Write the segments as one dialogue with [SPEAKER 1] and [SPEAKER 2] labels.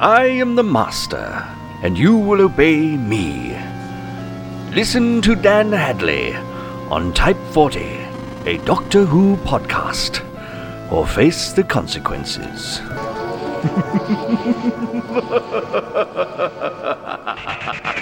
[SPEAKER 1] I am the Master, and you will obey me. Listen to Dan Hadley on Type 40, a Doctor Who podcast, or face the consequences.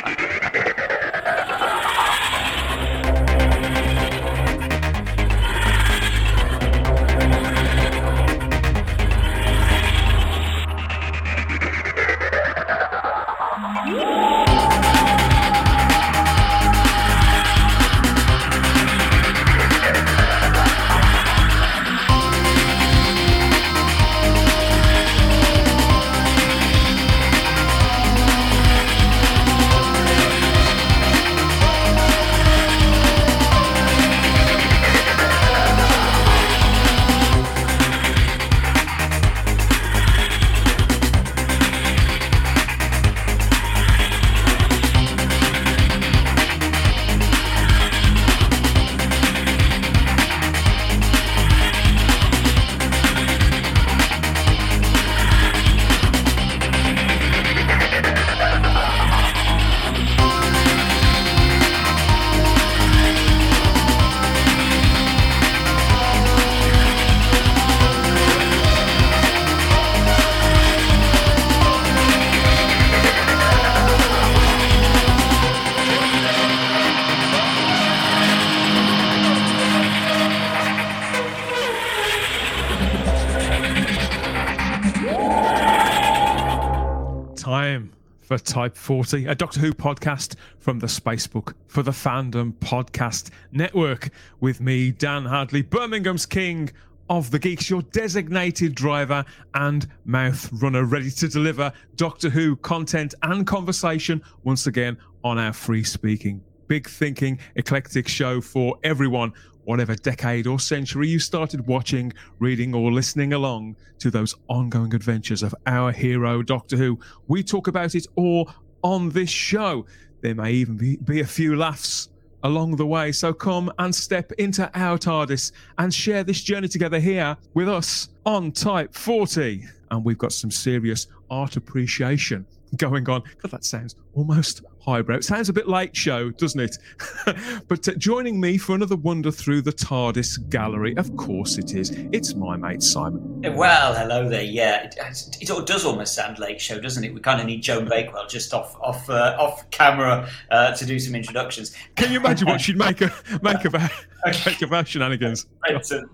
[SPEAKER 2] Type 40, a Doctor Who podcast from the Spacebook for the Fandom Podcast Network. With me, Dan Hadley, Birmingham's King of the Geeks, your designated driver and mouth runner, ready to deliver Doctor Who content and conversation once again on our free speaking, big thinking, eclectic show for everyone whatever decade or century you started watching, reading, or listening along to those ongoing adventures of our hero, Doctor Who. We talk about it all on this show. There may even be, be a few laughs along the way. So come and step into our TARDIS and share this journey together here with us on Type 40. And we've got some serious art appreciation going on. God, that sounds almost highbrow. It sounds a bit late show, doesn't it? but uh, joining me for another wander through the TARDIS gallery, of course it is. It's my mate Simon.
[SPEAKER 3] Well, hello there. Yeah, it, it, it does almost sound late show, doesn't it? We kind of need Joan Bakewell just off off uh, off camera uh, to do some introductions.
[SPEAKER 2] Can you imagine what she'd make a make of our, make of our shenanigans?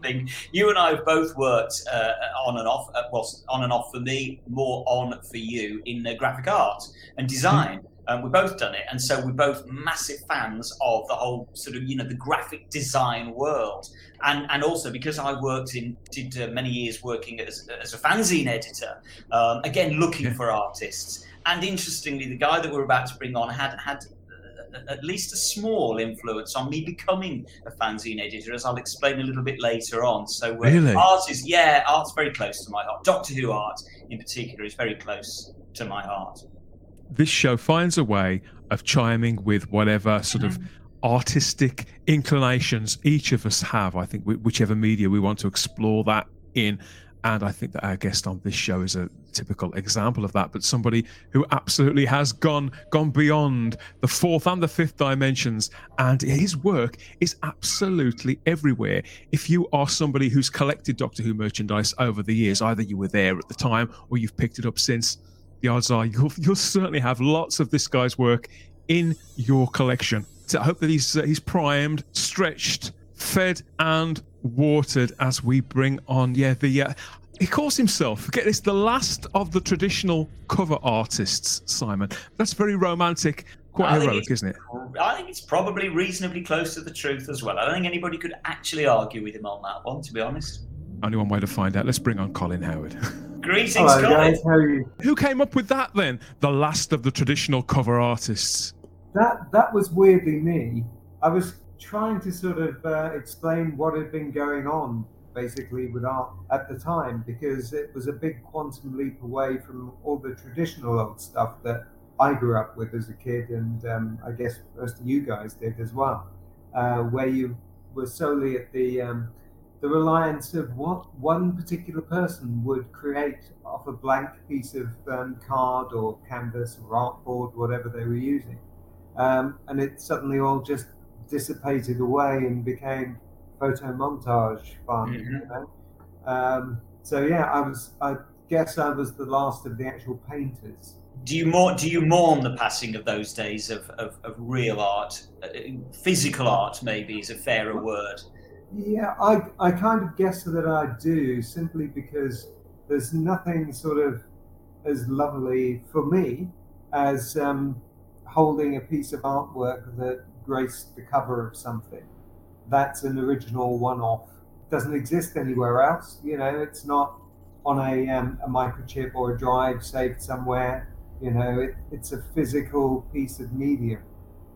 [SPEAKER 3] thing. You and I have both worked uh, on and off. Uh, well, on and off for me, more on for you in uh, graphic art and design. Um, we've both done it, and so we're both massive fans of the whole sort of you know the graphic design world, and and also because I worked in did uh, many years working as, as a fanzine editor, um, again looking for artists, and interestingly, the guy that we're about to bring on had had uh, at least a small influence on me becoming a fanzine editor, as I'll explain a little bit later on. So, uh,
[SPEAKER 2] really?
[SPEAKER 3] art is, yeah, art's very close to my heart. Doctor Who art, in particular, is very close to my heart
[SPEAKER 2] this show finds a way of chiming with whatever sort of mm. artistic inclinations each of us have. I think whichever media we want to explore that in. And I think that our guest on this show is a typical example of that, but somebody who absolutely has gone gone beyond the fourth and the fifth dimensions, and his work is absolutely everywhere. If you are somebody who's collected Doctor Who merchandise over the years, either you were there at the time or you've picked it up since, the odds are you'll, you'll certainly have lots of this guy's work in your collection. So I hope that he's uh, he's primed, stretched, fed, and watered as we bring on. Yeah, the uh, he calls himself get this the last of the traditional cover artists. Simon, that's very romantic. Quite I heroic, isn't it?
[SPEAKER 3] I think it's probably reasonably close to the truth as well. I don't think anybody could actually argue with him on that one, to be honest.
[SPEAKER 2] Only one way to find out. Let's bring on Colin Howard.
[SPEAKER 3] Greetings, Hello, Colin. guys.
[SPEAKER 4] How are you?
[SPEAKER 2] Who came up with that then? The last of the traditional cover artists.
[SPEAKER 4] That that was weirdly me. I was trying to sort of uh, explain what had been going on basically with art at the time because it was a big quantum leap away from all the traditional old stuff that I grew up with as a kid, and um, I guess most of you guys did as well, uh, where you were solely at the um, the reliance of what one particular person would create off a blank piece of um, card or canvas or artboard, whatever they were using. Um, and it suddenly all just dissipated away and became photo montage fun.
[SPEAKER 3] Mhm.
[SPEAKER 4] You know? um, so yeah, I was. I guess I was the last of the actual painters.
[SPEAKER 3] Do you more do you mourn the passing of those days of, of, of real art? Uh, physical art, maybe, is a fairer word.
[SPEAKER 4] Yeah, I, I kind of guess that I do simply because there's nothing sort of as lovely for me as um, holding a piece of artwork that graced the cover of something. That's an original one off. Doesn't exist anywhere else. You know, it's not on a, um, a microchip or a drive saved somewhere. You know, it, it's a physical piece of medium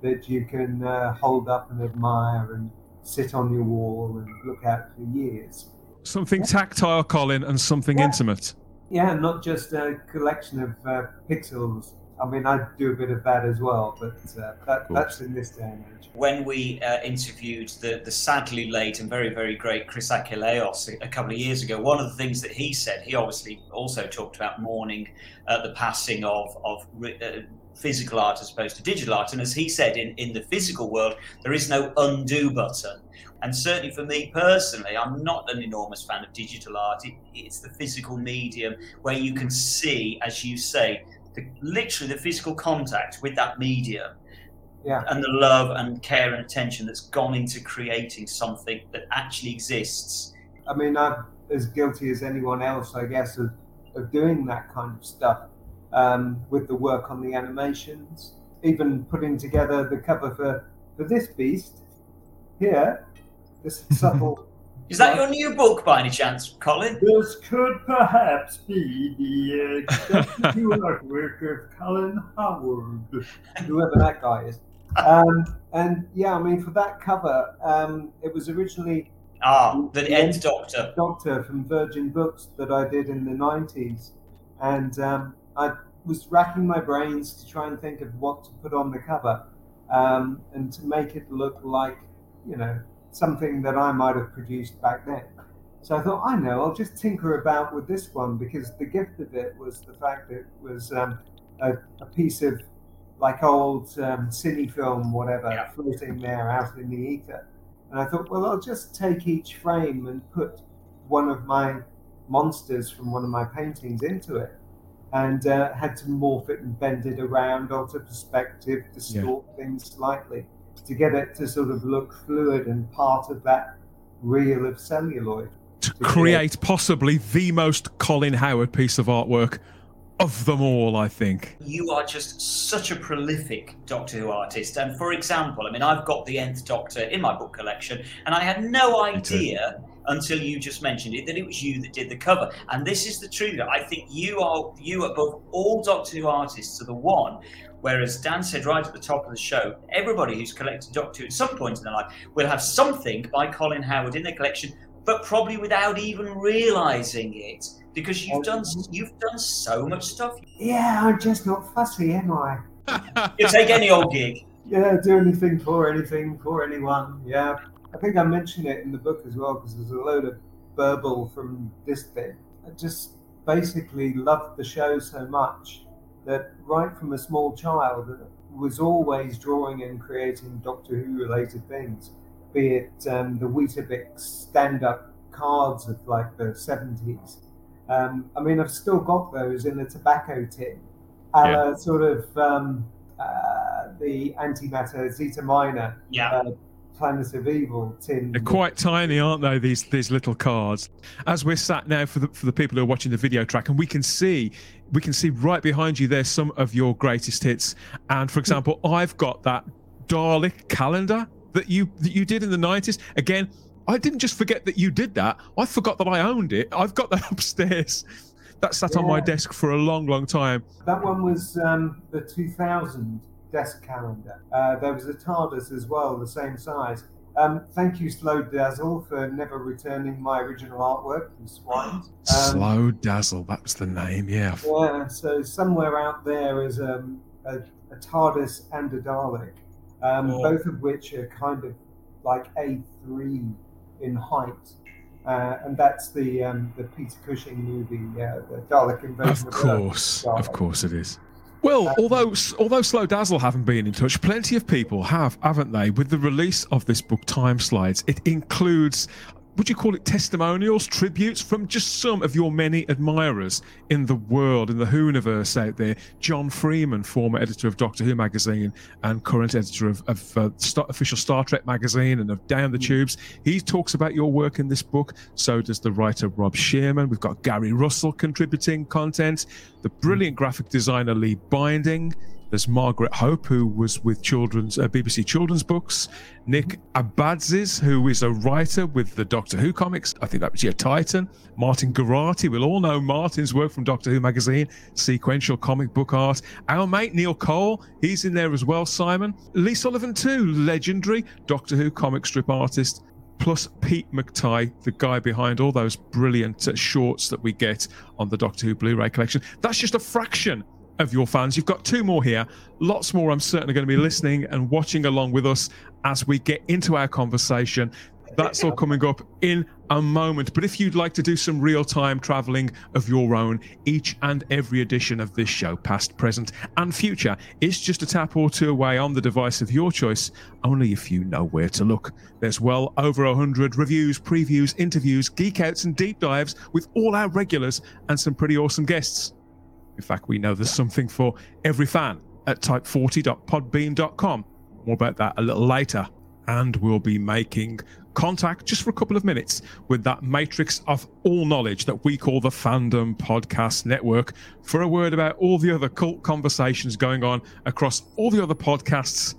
[SPEAKER 4] that you can uh, hold up and admire and sit on your wall and look at for years.
[SPEAKER 2] Something tactile, Colin, and something
[SPEAKER 4] Yeah.
[SPEAKER 2] intimate.
[SPEAKER 4] Yeah, not just a collection of uh, pixels. I mean, I do a bit of that as well, but uh, that, that's in this day and age.
[SPEAKER 3] When we uh, interviewed the, the sadly late and very, very great Chris Achilleos a, a couple of years ago, one of the things that he said, he obviously also talked about mourning uh, the passing of, of uh, physical art as opposed to digital art. And as he said, in, in the physical world, there is no undo button. And certainly for me personally, I'm not an enormous fan of digital art. It, it's the physical medium where you can see, as you say, the, literally the physical contact with that medium
[SPEAKER 4] Yeah.
[SPEAKER 3] and the love and care and attention that's gone into creating something that actually exists.
[SPEAKER 4] I mean, I'm as guilty as anyone else, I guess, of, of doing that kind of stuff um, with the work on the animations, even putting together the cover for, for this beast here, this subtle.
[SPEAKER 3] Is that your new book by any chance, Colin?
[SPEAKER 4] This could perhaps be the uh, executive work of Colin Howard, whoever that guy is. Um, and yeah, I mean, for that cover, um, it was originally
[SPEAKER 3] Ah, the Nth Doctor.
[SPEAKER 4] Doctor from Virgin Books that I did in the 90s. And um, I was racking my brains to try and think of what to put on the cover um, and to make it look like, you know, something that I might have produced back then. So I thought, I know, I'll just tinker about with this one because the gift of it was the fact that it was um, a, a piece of like old um, cine film, whatever,
[SPEAKER 3] Yeah.
[SPEAKER 4] floating there out in the ether. And I thought, well, I'll just take each frame and put one of my monsters from one of my paintings into it. And uh, had to morph it and bend it around, alter perspective, distort things slightly to get it to sort of look fluid and part of that reel of celluloid.
[SPEAKER 2] To create possibly the most Colin Howard piece of artwork of them all, I think.
[SPEAKER 3] You are just such a prolific Doctor Who artist. And for example, I mean, I've got the Nth Doctor in my book collection, and I had no
[SPEAKER 2] Me too.
[SPEAKER 3] idea until you just mentioned it that it was you that did the cover. And this is the truth. I think you are you above all Doctor Who artists are the one. Whereas Dan said right at the top of the show, everybody who's collected Doctor Who at some point in their life will have something by Colin Howard in their collection, but probably without even realizing it, because you've done you've done so much stuff.
[SPEAKER 4] Yeah, I'm just not fussy, am I?
[SPEAKER 3] You take any old gig.
[SPEAKER 4] Yeah, do anything for anything for anyone. Yeah, I think I mentioned it in the book as well because there's a load of burble from this bit. I just basically loved the show so much that right from a small child was always drawing and creating Doctor Who related things, be it um, the Weetabix stand up cards of like the 70s. Um, I mean, I've still got those in a tobacco tin, a la sort of um, uh, the antimatter Zeta Minor
[SPEAKER 3] Yeah.
[SPEAKER 4] uh, Planet of Evil tin.
[SPEAKER 2] They're quite tiny, aren't they? These these little cards. As we're sat now for the for the people who are watching the video track, and we can see we can see right behind you there's some of your greatest hits. And for example, I've got that Dalek calendar that you that you did in the nineties. Again, I didn't just forget that you did that. I forgot that I owned it. I've got that upstairs. That sat on my desk for a long, long time.
[SPEAKER 4] That one was um, the 2000 desk calendar. Uh, there was a TARDIS as well, the same size. Um, thank you, Slow Dazzle, for never returning my original artwork. You swines. Um,
[SPEAKER 2] Slow Dazzle, that was the name. Yeah.
[SPEAKER 4] Yeah, so somewhere out there is um, a, a TARDIS and a Dalek, um,
[SPEAKER 3] Oh.
[SPEAKER 4] both of which are kind of like A3 in height. Uh, and that's the um, the Peter Cushing movie, uh, the Dalek invasion.
[SPEAKER 2] Of course, of course, it is. Well, although although Slow Dazzle haven't been in touch, plenty of people have, haven't they? With the release of this book, Time Slides, it includes would you call it testimonials, tributes from just some of your many admirers in the world, in the Who universe out there? John Freeman, former editor of Doctor Who magazine and current editor of, of uh, Star, official Star Trek magazine and of Down the Tubes, he talks about your work in this book. So does the writer Rob Shearman. We've got Gary Russell contributing content, the brilliant graphic designer Lee Binding. There's Margaret Hope, who was with children's uh, BBC Children's Books. Nick Abadzis, who is a writer with the Doctor Who comics. I think that was your Titan. Martin Geraghty. We'll all know Martin's work from Doctor Who magazine, sequential comic book art. Our mate Neil Cole, he's in there as well, Simon. Lee Sullivan, too, legendary Doctor Who comic strip artist plus Pete McTighe, the guy behind all those brilliant uh, shorts that we get on the Doctor Who Blu-ray collection. That's just a fraction of your fans. You've got two more here. Lots more, I'm certainly going to be listening and watching along with us as we get into our conversation. That's all coming up in a moment. But if you'd like to do some real time traveling of your own, each and every edition of this show, past, present, and future, is just a tap or two away on the device of your choice, only if you know where to look. There's well over a 100 reviews, previews, interviews, geek outs, and deep dives with all our regulars and some pretty awesome guests. In fact, we know there's something for every fan at type40.podbean.com. More about that a little later. And we'll be making contact just for a couple of minutes with that matrix of all knowledge that we call the Fandom Podcast Network for a word about all the other cult conversations going on across all the other podcasts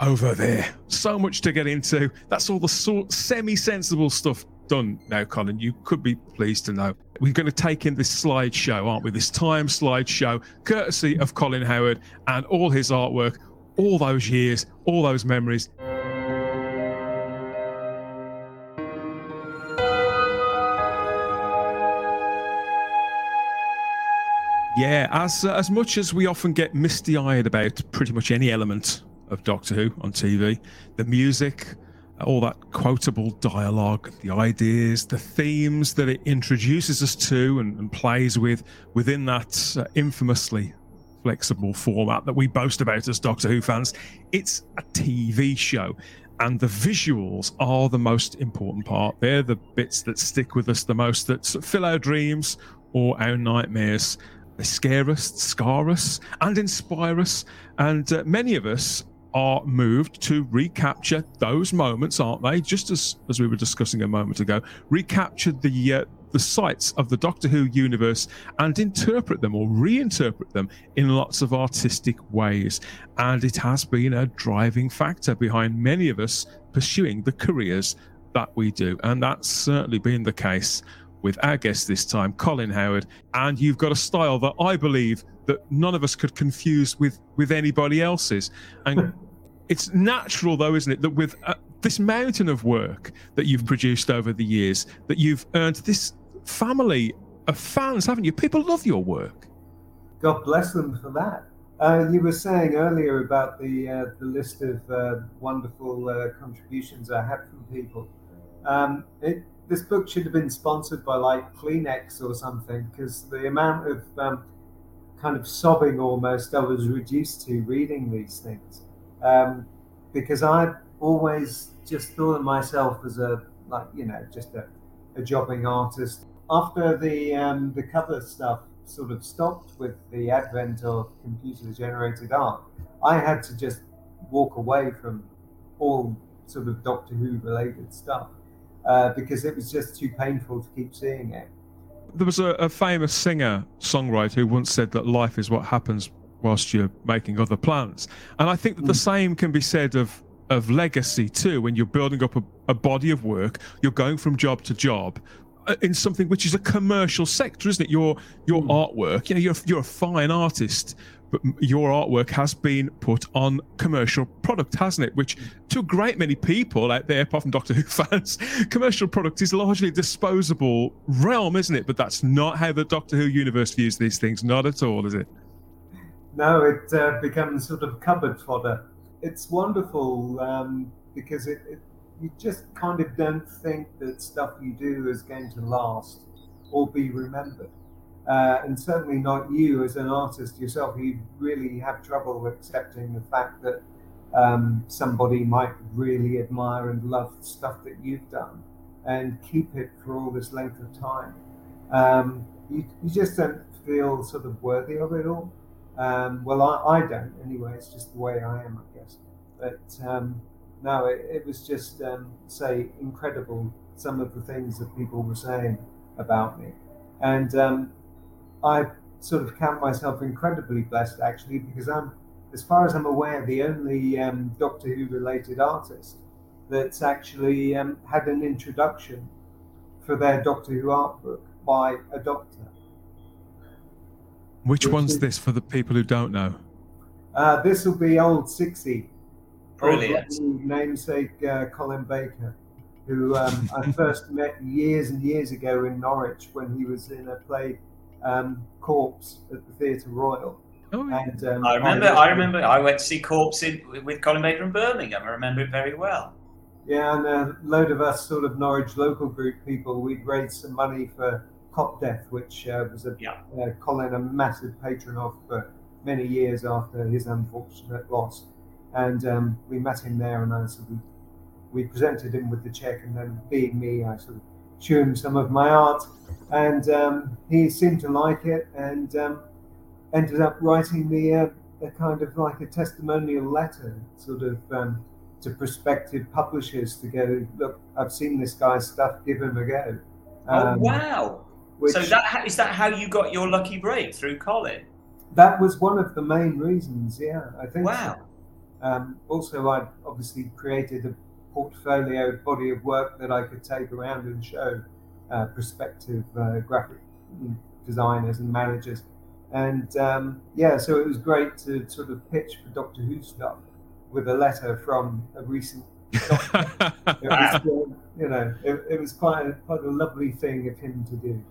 [SPEAKER 2] over there. So much to get into. That's all the sort semi sensible stuff done now, Colin. You could be pleased to know. We're going to take in this slideshow, aren't we? This time slideshow, courtesy of Colin Howard and all his artwork, all those years, all those memories. Yeah, as uh, as much as we often get misty-eyed about pretty much any element of Doctor Who on TV, the music, all that quotable dialogue, the ideas, the themes that it introduces us to and, and plays with within that uh, infamously flexible format that we boast about as Doctor Who fans. It's a TV show, and the visuals are the most important part. They're the bits that stick with us the most, that fill our dreams or our nightmares. They scare us, scar us, and inspire us. And uh, many of us are moved to recapture those moments, aren't they? Just as as we were discussing a moment ago, recapture the uh, the sites of the Doctor Who universe and interpret them or reinterpret them in lots of artistic ways. And it has been a driving factor behind many of us pursuing the careers that we do. And that's certainly been the case with our guest this time, Colin Howard. And you've got a style that I believe that none of us could confuse with with anybody else's. And it's natural, though, isn't it, that with uh, this mountain of work that you've produced over the years, that you've earned this family of fans, haven't you? People love your work.
[SPEAKER 4] God bless them for that. Uh, you were saying earlier about the uh, the list of uh, wonderful uh, contributions I had from people. Um, it, this book should have been sponsored by like Kleenex or something because the amount of um, kind of sobbing almost I was reduced to reading these things um, because I always just thought of myself as a like you know just a, a jobbing artist. After the um, the cover stuff sort of stopped with the advent of computer generated art, I had to just walk away from all sort of Doctor Who related stuff uh, because it was just too painful to keep seeing it.
[SPEAKER 2] There was a, a famous singer songwriter who once said that life is what happens whilst you're making other plans. And I think that the mm. same can be said of of legacy too. When you're building up a, a body of work, you're going from job to job uh, in something which is a commercial sector, isn't it? Your your mm. artwork, you know, you're you're a fine artist, but your artwork has been put on commercial product, hasn't it? Which, to a great many people out there, apart from Doctor Who fans, commercial product is largely a disposable realm, isn't it? But that's not how the Doctor Who universe views these things. Not at all, is it?
[SPEAKER 4] No, it uh, becomes sort of cupboard fodder. It's wonderful um, because it, it, you just kind of don't think that stuff you do is going to last or be remembered. Uh, and certainly not you as an artist yourself. You really have trouble accepting the fact that um, somebody might really admire and love stuff that you've done and keep it for all this length of time. Um, you, you just don't feel sort of worthy of it all. Um, well, I, I don't anyway. It's just the way I am, I guess. But um, no, it, it, was just, um, say, incredible some of the things that people were saying about me. And um, I sort of count myself incredibly blessed, actually, because I'm, as far as I'm aware, the only um, Doctor Who related artist that's actually um, had an introduction for their Doctor Who art book by a doctor.
[SPEAKER 2] Which, Which one's is, this for the people who don't know?
[SPEAKER 4] Uh, this will be old Sixie.
[SPEAKER 3] Brilliant.
[SPEAKER 4] Old namesake uh, Colin Baker, who um, I first met years and years ago in Norwich when he was in a play um, Corpse at the Theatre Royal.
[SPEAKER 3] Oh, yeah. and, um, I remember. I, I remember. I went to see Corpse in, with Colin Baker in Birmingham. I remember it very well.
[SPEAKER 4] Yeah, and a load of us sort of Norwich local group people, we'd raised some money for Cot Death, which uh, was a yeah. uh, Colin a massive patron of for many years after his unfortunate loss. And um, we met him there, and I sort of, we presented him with the check, and then being me, I sort of showed him some of my art, and um, he seemed to like it, and um, ended up writing me a, a, kind of like a testimonial letter, sort of um, to prospective publishers to go, look, I've seen this guy's stuff, give him a go.
[SPEAKER 3] oh um, wow! Which, so that is that how you got your lucky break through Colin?
[SPEAKER 4] That was one of the main reasons. Yeah, I think.
[SPEAKER 3] Wow.
[SPEAKER 4] So. Um, also, I obviously created a portfolio body of work that I could take around and show uh, prospective uh, graphic designers and managers. And um, yeah, so it was great to sort of pitch for Doctor Who stuff with a letter from a recent. It was, uh, you know, it, it was quite a, quite a lovely thing of him to do.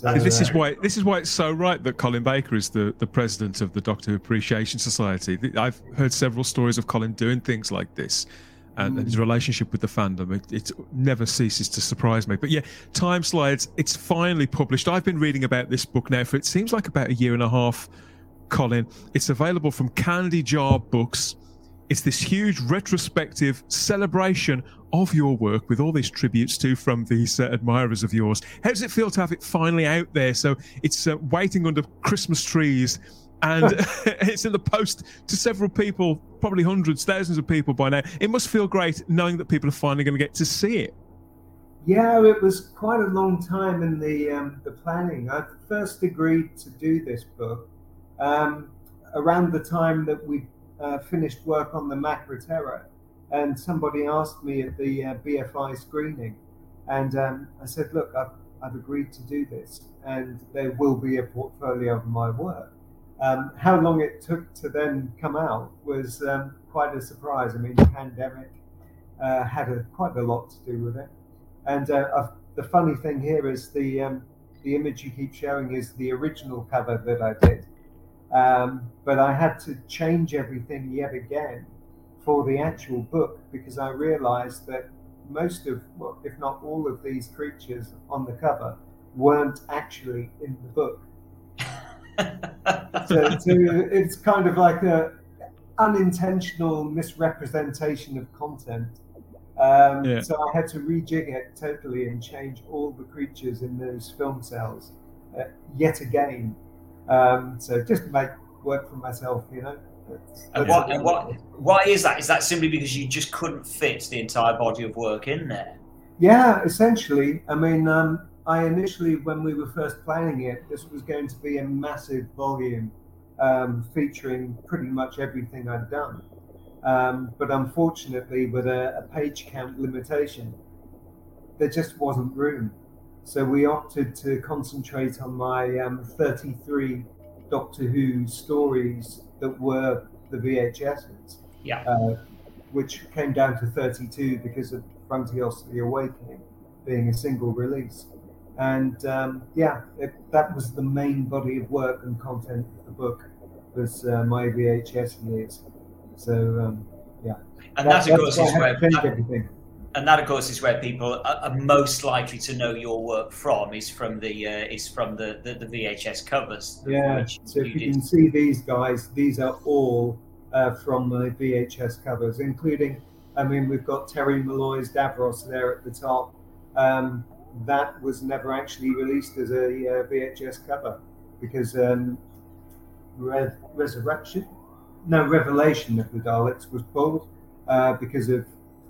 [SPEAKER 2] This uh, is why this is why it's so right that Colin Baker is the, the president of the Doctor Appreciation Society. I've heard several stories of Colin doing things like this, and, mm. and his relationship with the fandom. It, it, never ceases to surprise me. But yeah, Time Slides. It's finally published. I've been reading about this book now for it seems like about a year and a half. Colin, it's available from Candy Jar Books. It's this huge retrospective celebration of your work with all these tributes to from these uh, admirers of yours. How does it feel to have it finally out there? So it's uh, waiting under Christmas trees and it's in the post to several people, probably hundreds, thousands of people by now. It must feel great knowing that people are finally going to get to see it.
[SPEAKER 4] Yeah, it was quite a long time in the um, the planning. I first agreed to do this book um, around the time that we uh, finished work on the Macra Terror and somebody asked me at the uh, BFI screening, and um, I said, "Look, I've, I've agreed to do this, and there will be a portfolio of my work." Um, how long it took to then come out was um, quite a surprise. I mean, the pandemic uh, had a, quite a lot to do with it, and uh, the funny thing here is the um, the image you keep showing is the original cover that I did, um, but I had to change everything yet again for the actual book because I realized that most of, well, if not all of these creatures on the cover weren't actually in the book. so, so, it's kind of like a unintentional misrepresentation of content. Um, yeah. So I had to rejig it totally and change all the creatures in those film cells uh, yet again. Um, so just to make work for myself, you know.
[SPEAKER 3] And what, and what, why is that? Is that simply because you just couldn't fit the entire body of work in there?
[SPEAKER 4] Yeah, essentially. I mean, um, I initially, when we were first planning it, this was going to be a massive volume um, featuring pretty much everything I'd done. Um, but unfortunately, with a, a, page count limitation, there just wasn't room. So we opted to concentrate on my um, 33 Doctor Who stories that were the VHSs.
[SPEAKER 3] Yeah. Uh,
[SPEAKER 4] which came down to 32 because of Frontios The Awakening being a single release. And um, yeah, it, that was the main body of work and content of the book was uh, my VHS years. So um, yeah.
[SPEAKER 3] And that, that's, of course is where
[SPEAKER 4] that, everything.
[SPEAKER 3] And that, of course, is where people are, are most likely to know your work from. Is from the uh, is from the, the, the VHS covers.
[SPEAKER 4] Yeah. So if you
[SPEAKER 3] did.
[SPEAKER 4] can see these guys, these are all uh, from the VHS covers, including, I mean, we've got Terry Molloy's Davros there at the top. Um, that was never actually released as a uh, VHS cover because um, Re- Resurrection, no, Revelation of the Daleks was pulled uh, because of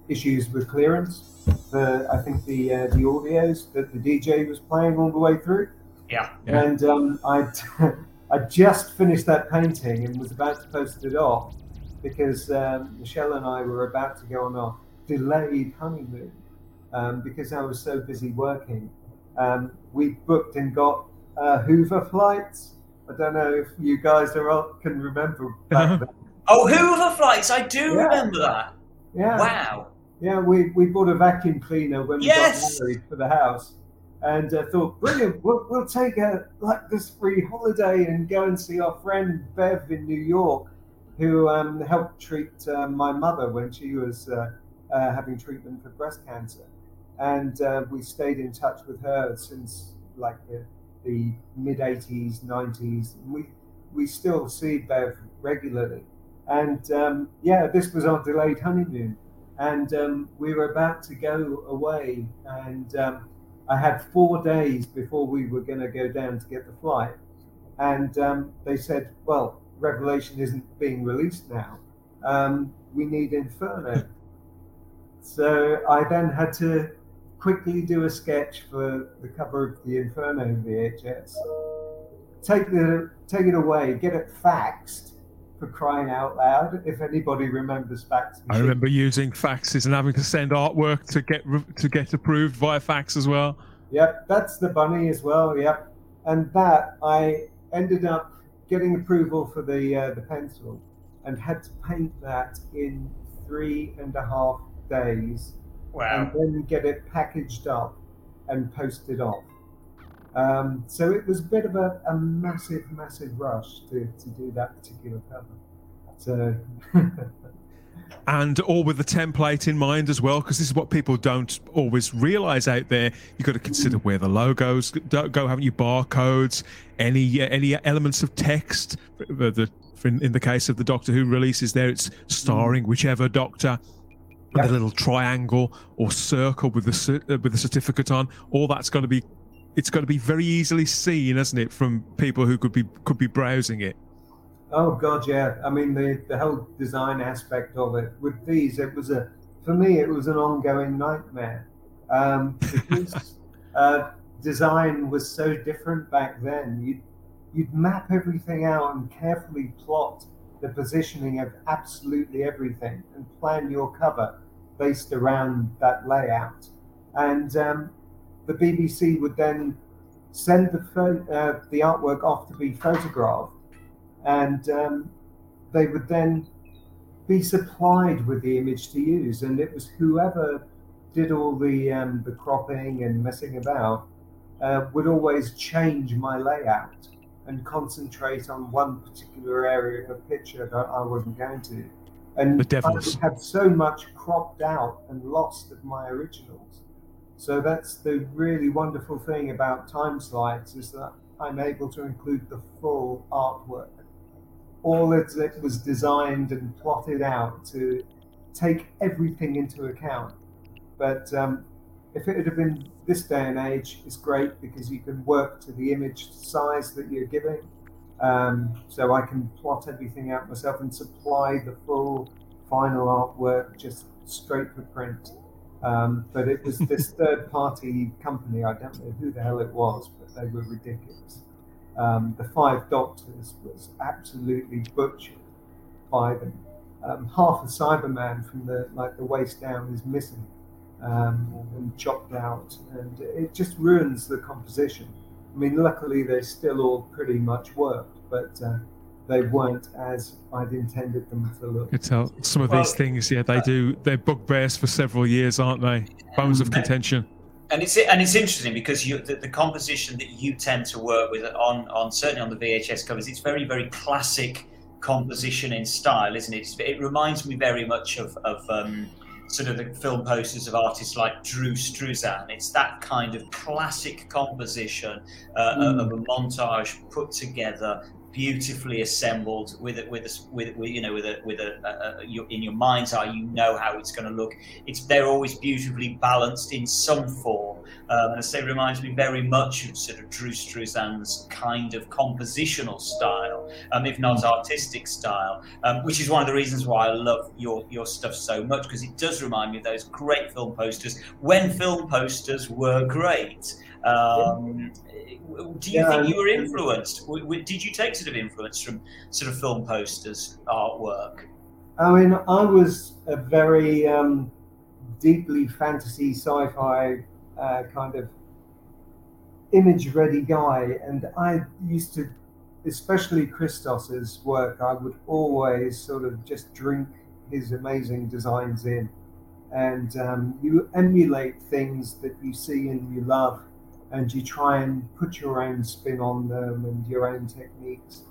[SPEAKER 4] issues with clearance. For, I think the uh, the audios that the DJ was playing all the way through.
[SPEAKER 3] Yeah.
[SPEAKER 2] Yeah.
[SPEAKER 4] And um, I I just finished that painting and was about to post it off because um, Michelle and I were about to go on a delayed honeymoon um, because I was so busy working. Um, we booked and got uh, Hoover flights. I don't know if you guys are all, can remember back then.
[SPEAKER 3] Oh, Hoover flights! I do
[SPEAKER 4] Yeah.
[SPEAKER 3] remember that.
[SPEAKER 4] Yeah,
[SPEAKER 3] Wow.
[SPEAKER 4] Yeah. We, we bought a vacuum cleaner when we
[SPEAKER 3] Yes!
[SPEAKER 4] got married for the house, and uh, thought, brilliant. We'll, we'll take a like this free holiday and go and see our friend Bev in New York, who um, helped treat uh, my mother when she was uh, uh, having treatment for breast cancer, and uh, we stayed in touch with her since like the, the mid '80s, '90s. We we still see Bev regularly, and um, yeah, this was our delayed honeymoon and um, we were about to go away and um, i had four days before we were going to go down to get the flight. And um, they said well revelation isn't being released now. Um, we need inferno. So i then had to quickly do a sketch for the cover of the inferno vhs take the take it away get it faxed for crying out loud if anybody remembers fax
[SPEAKER 2] I remember using faxes and having to send artwork to get to get approved via fax as well.
[SPEAKER 4] Yep, that's the bunny as well. Yep, and that I ended up getting approval for the uh, the pencil, and had to paint that in three and a half days,
[SPEAKER 3] Wow.
[SPEAKER 4] and then get it packaged up and posted off. Um, so it was a bit of a, a massive, massive rush to, to do that particular cover. So
[SPEAKER 2] and all with the template in mind as well because this is what people don't always realize out there you've got to consider where the logos go go, haven't you barcodes any uh, any elements of text the, the for in, in the case of the doctor who releases there it's starring whichever doctor
[SPEAKER 4] Yeah.
[SPEAKER 2] the little triangle or circle with the uh, with the certificate on all that's going to be it's got to be very easily seen isn't it from people who could be could be browsing it
[SPEAKER 4] Oh God, yeah. I mean, the the whole design aspect of it with these, it was a for me, it was an ongoing nightmare um, because uh, design was so different back then. You'd you'd map everything out and carefully plot the positioning of absolutely everything and plan your cover based around that layout. And um, the BBC would then send the pho- uh, the artwork off to be photographed and um, they would then be supplied with the image to use, and it was whoever did all the um, the cropping and messing about uh, would always change my layout and concentrate on one particular area of a picture that I wasn't going to. And. I had so much cropped out and lost of my originals. So that's the really wonderful thing about time slides is that I'm able to include the full artwork. All of it was designed and plotted out to take everything into account. But um, if it had been this day and age, it's great because you can work to the image size that you're giving. Um, so I can plot everything out myself and supply the full final artwork just straight for print. Um, but it was this third party company, I don't know who the hell it was, but they were ridiculous. Um, the Five Doctors was absolutely butchered by them. Um, half of Cyberman from the like the waist down is missing um, and chopped out, and it just ruins the composition. I mean, luckily they still all pretty much worked, but uh, they weren't as I'd intended them to look.
[SPEAKER 2] You tell some of
[SPEAKER 3] Well,
[SPEAKER 2] these things, yeah, they do. They're bugbears for several years, aren't they? Bones of contention.
[SPEAKER 3] and it's and it's interesting because you the, the composition that you tend to work with on on certainly on the VHS covers it's very very classic composition in style isn't it it reminds me very much of of um, sort of the film posters of artists like Drew Struzan. It's that kind of classic composition uh, mm. of a montage put together beautifully assembled with it with a, with, with you know with a with a, a, a your, in your mind's eye you know how it's going to look. It's they're always beautifully balanced in some form um, and I say it reminds me very much of sort of Drew Struzan's kind of compositional style um, if not artistic style um, which is one of the reasons why I love your your stuff so much because it does remind me of those great film posters. When film posters were great um, do you yeah, think you were influenced? Did you take sort of influence from sort of film posters, artwork?
[SPEAKER 4] I mean, I was a very um, deeply fantasy sci-fi uh, kind of image-ready guy, and I used to, especially Christos's work, I would always sort of just drink his amazing designs in, and um, you emulate things that you see and you love and you try and put your own spin on them and your own techniques.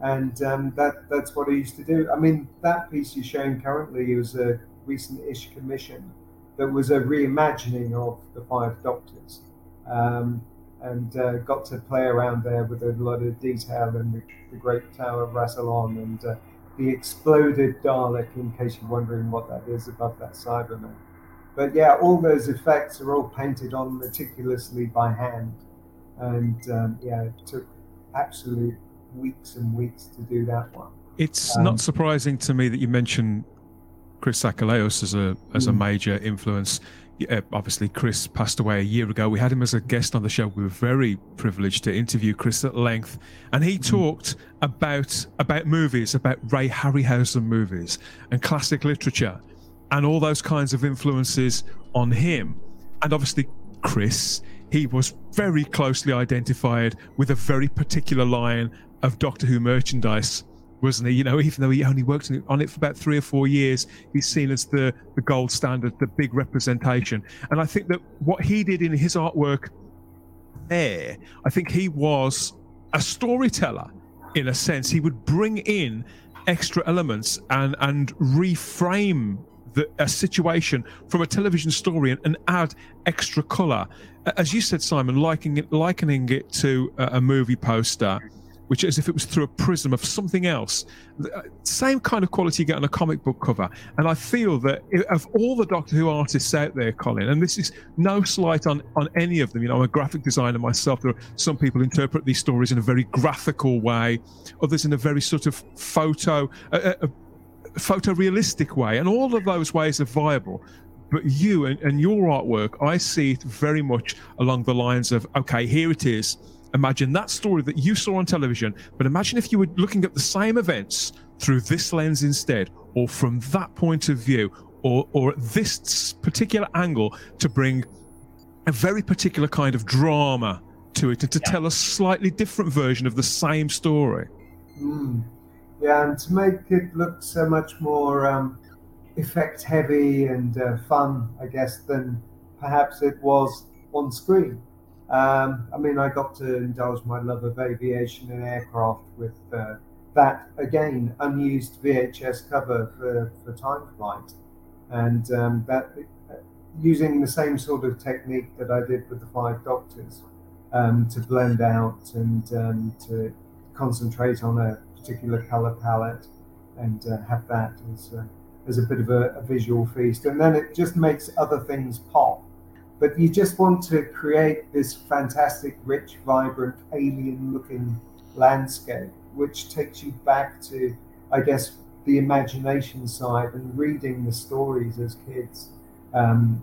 [SPEAKER 4] And um, that that's what I used to do. I mean, that piece you're showing currently was a recent-ish commission that was a reimagining of the Five Doctors, um, and uh, got to play around there with a lot of detail and the, the Great Tower of Rassilon and uh, the exploded Dalek. In case you're wondering what that is above that Cyberman. But yeah, all those effects are all painted on meticulously by hand, and um, yeah, it took absolute weeks and weeks to do that one.
[SPEAKER 2] It's um, not surprising to me that you mention Chris Achilleos as a as a hmm. major influence. Yeah, obviously, Chris passed away a year ago. We had him as a guest on the show. We were very privileged to interview Chris at length, and he mm. talked about about movies, about Ray Harryhausen movies and classic literature, and all those kinds of influences on him. And obviously, Chris, he was very closely identified with a very particular line of Doctor Who merchandise, wasn't he? You know, even though he only worked on it for about three or four years, he's seen as the, the gold standard, the big representation. And I think that what he did in his artwork there, I think he was a storyteller in a sense. He would bring in extra elements and and reframe the, a situation from a television story and, and add extra color. As you said, Simon, likening it, likening it to a, a movie poster, which as if it was through a prism of something else. Uh, same kind of quality you get on a comic book cover. And I feel that of all the Doctor Who artists out there, Colin, and this is no slight on, on any of them, you know, I'm a graphic designer myself. There are some people interpret these stories in a very graphical way, others in a very sort of photo, a, a, photorealistic way, and all of those ways are viable. But you and, and your artwork, I see it very much along the lines of okay, here it is. Imagine that story that you saw on television, but imagine if you were looking at the same events through this lens instead, or from that point of view, or or this particular angle to bring a very particular kind of drama to it and to yeah. tell a slightly different version of the same story.
[SPEAKER 4] Mm. Yeah, and to make it look so much more um, effect heavy and uh, fun, I guess, than perhaps it was on screen. Um, I mean, I got to indulge my love of aviation and aircraft with uh, that, again, unused VHS cover for, for Time Flight. And um, that uh, using the same sort of technique that I did with the Five Doctors um, to blend out and um, to concentrate on a particular color palette and uh, have that as a, as a bit of a, a, visual feast. And then it just makes other things pop. But you just want to create this fantastic, rich, vibrant, alien looking landscape, which takes you back to, I guess, the imagination side and reading the stories as kids. Um,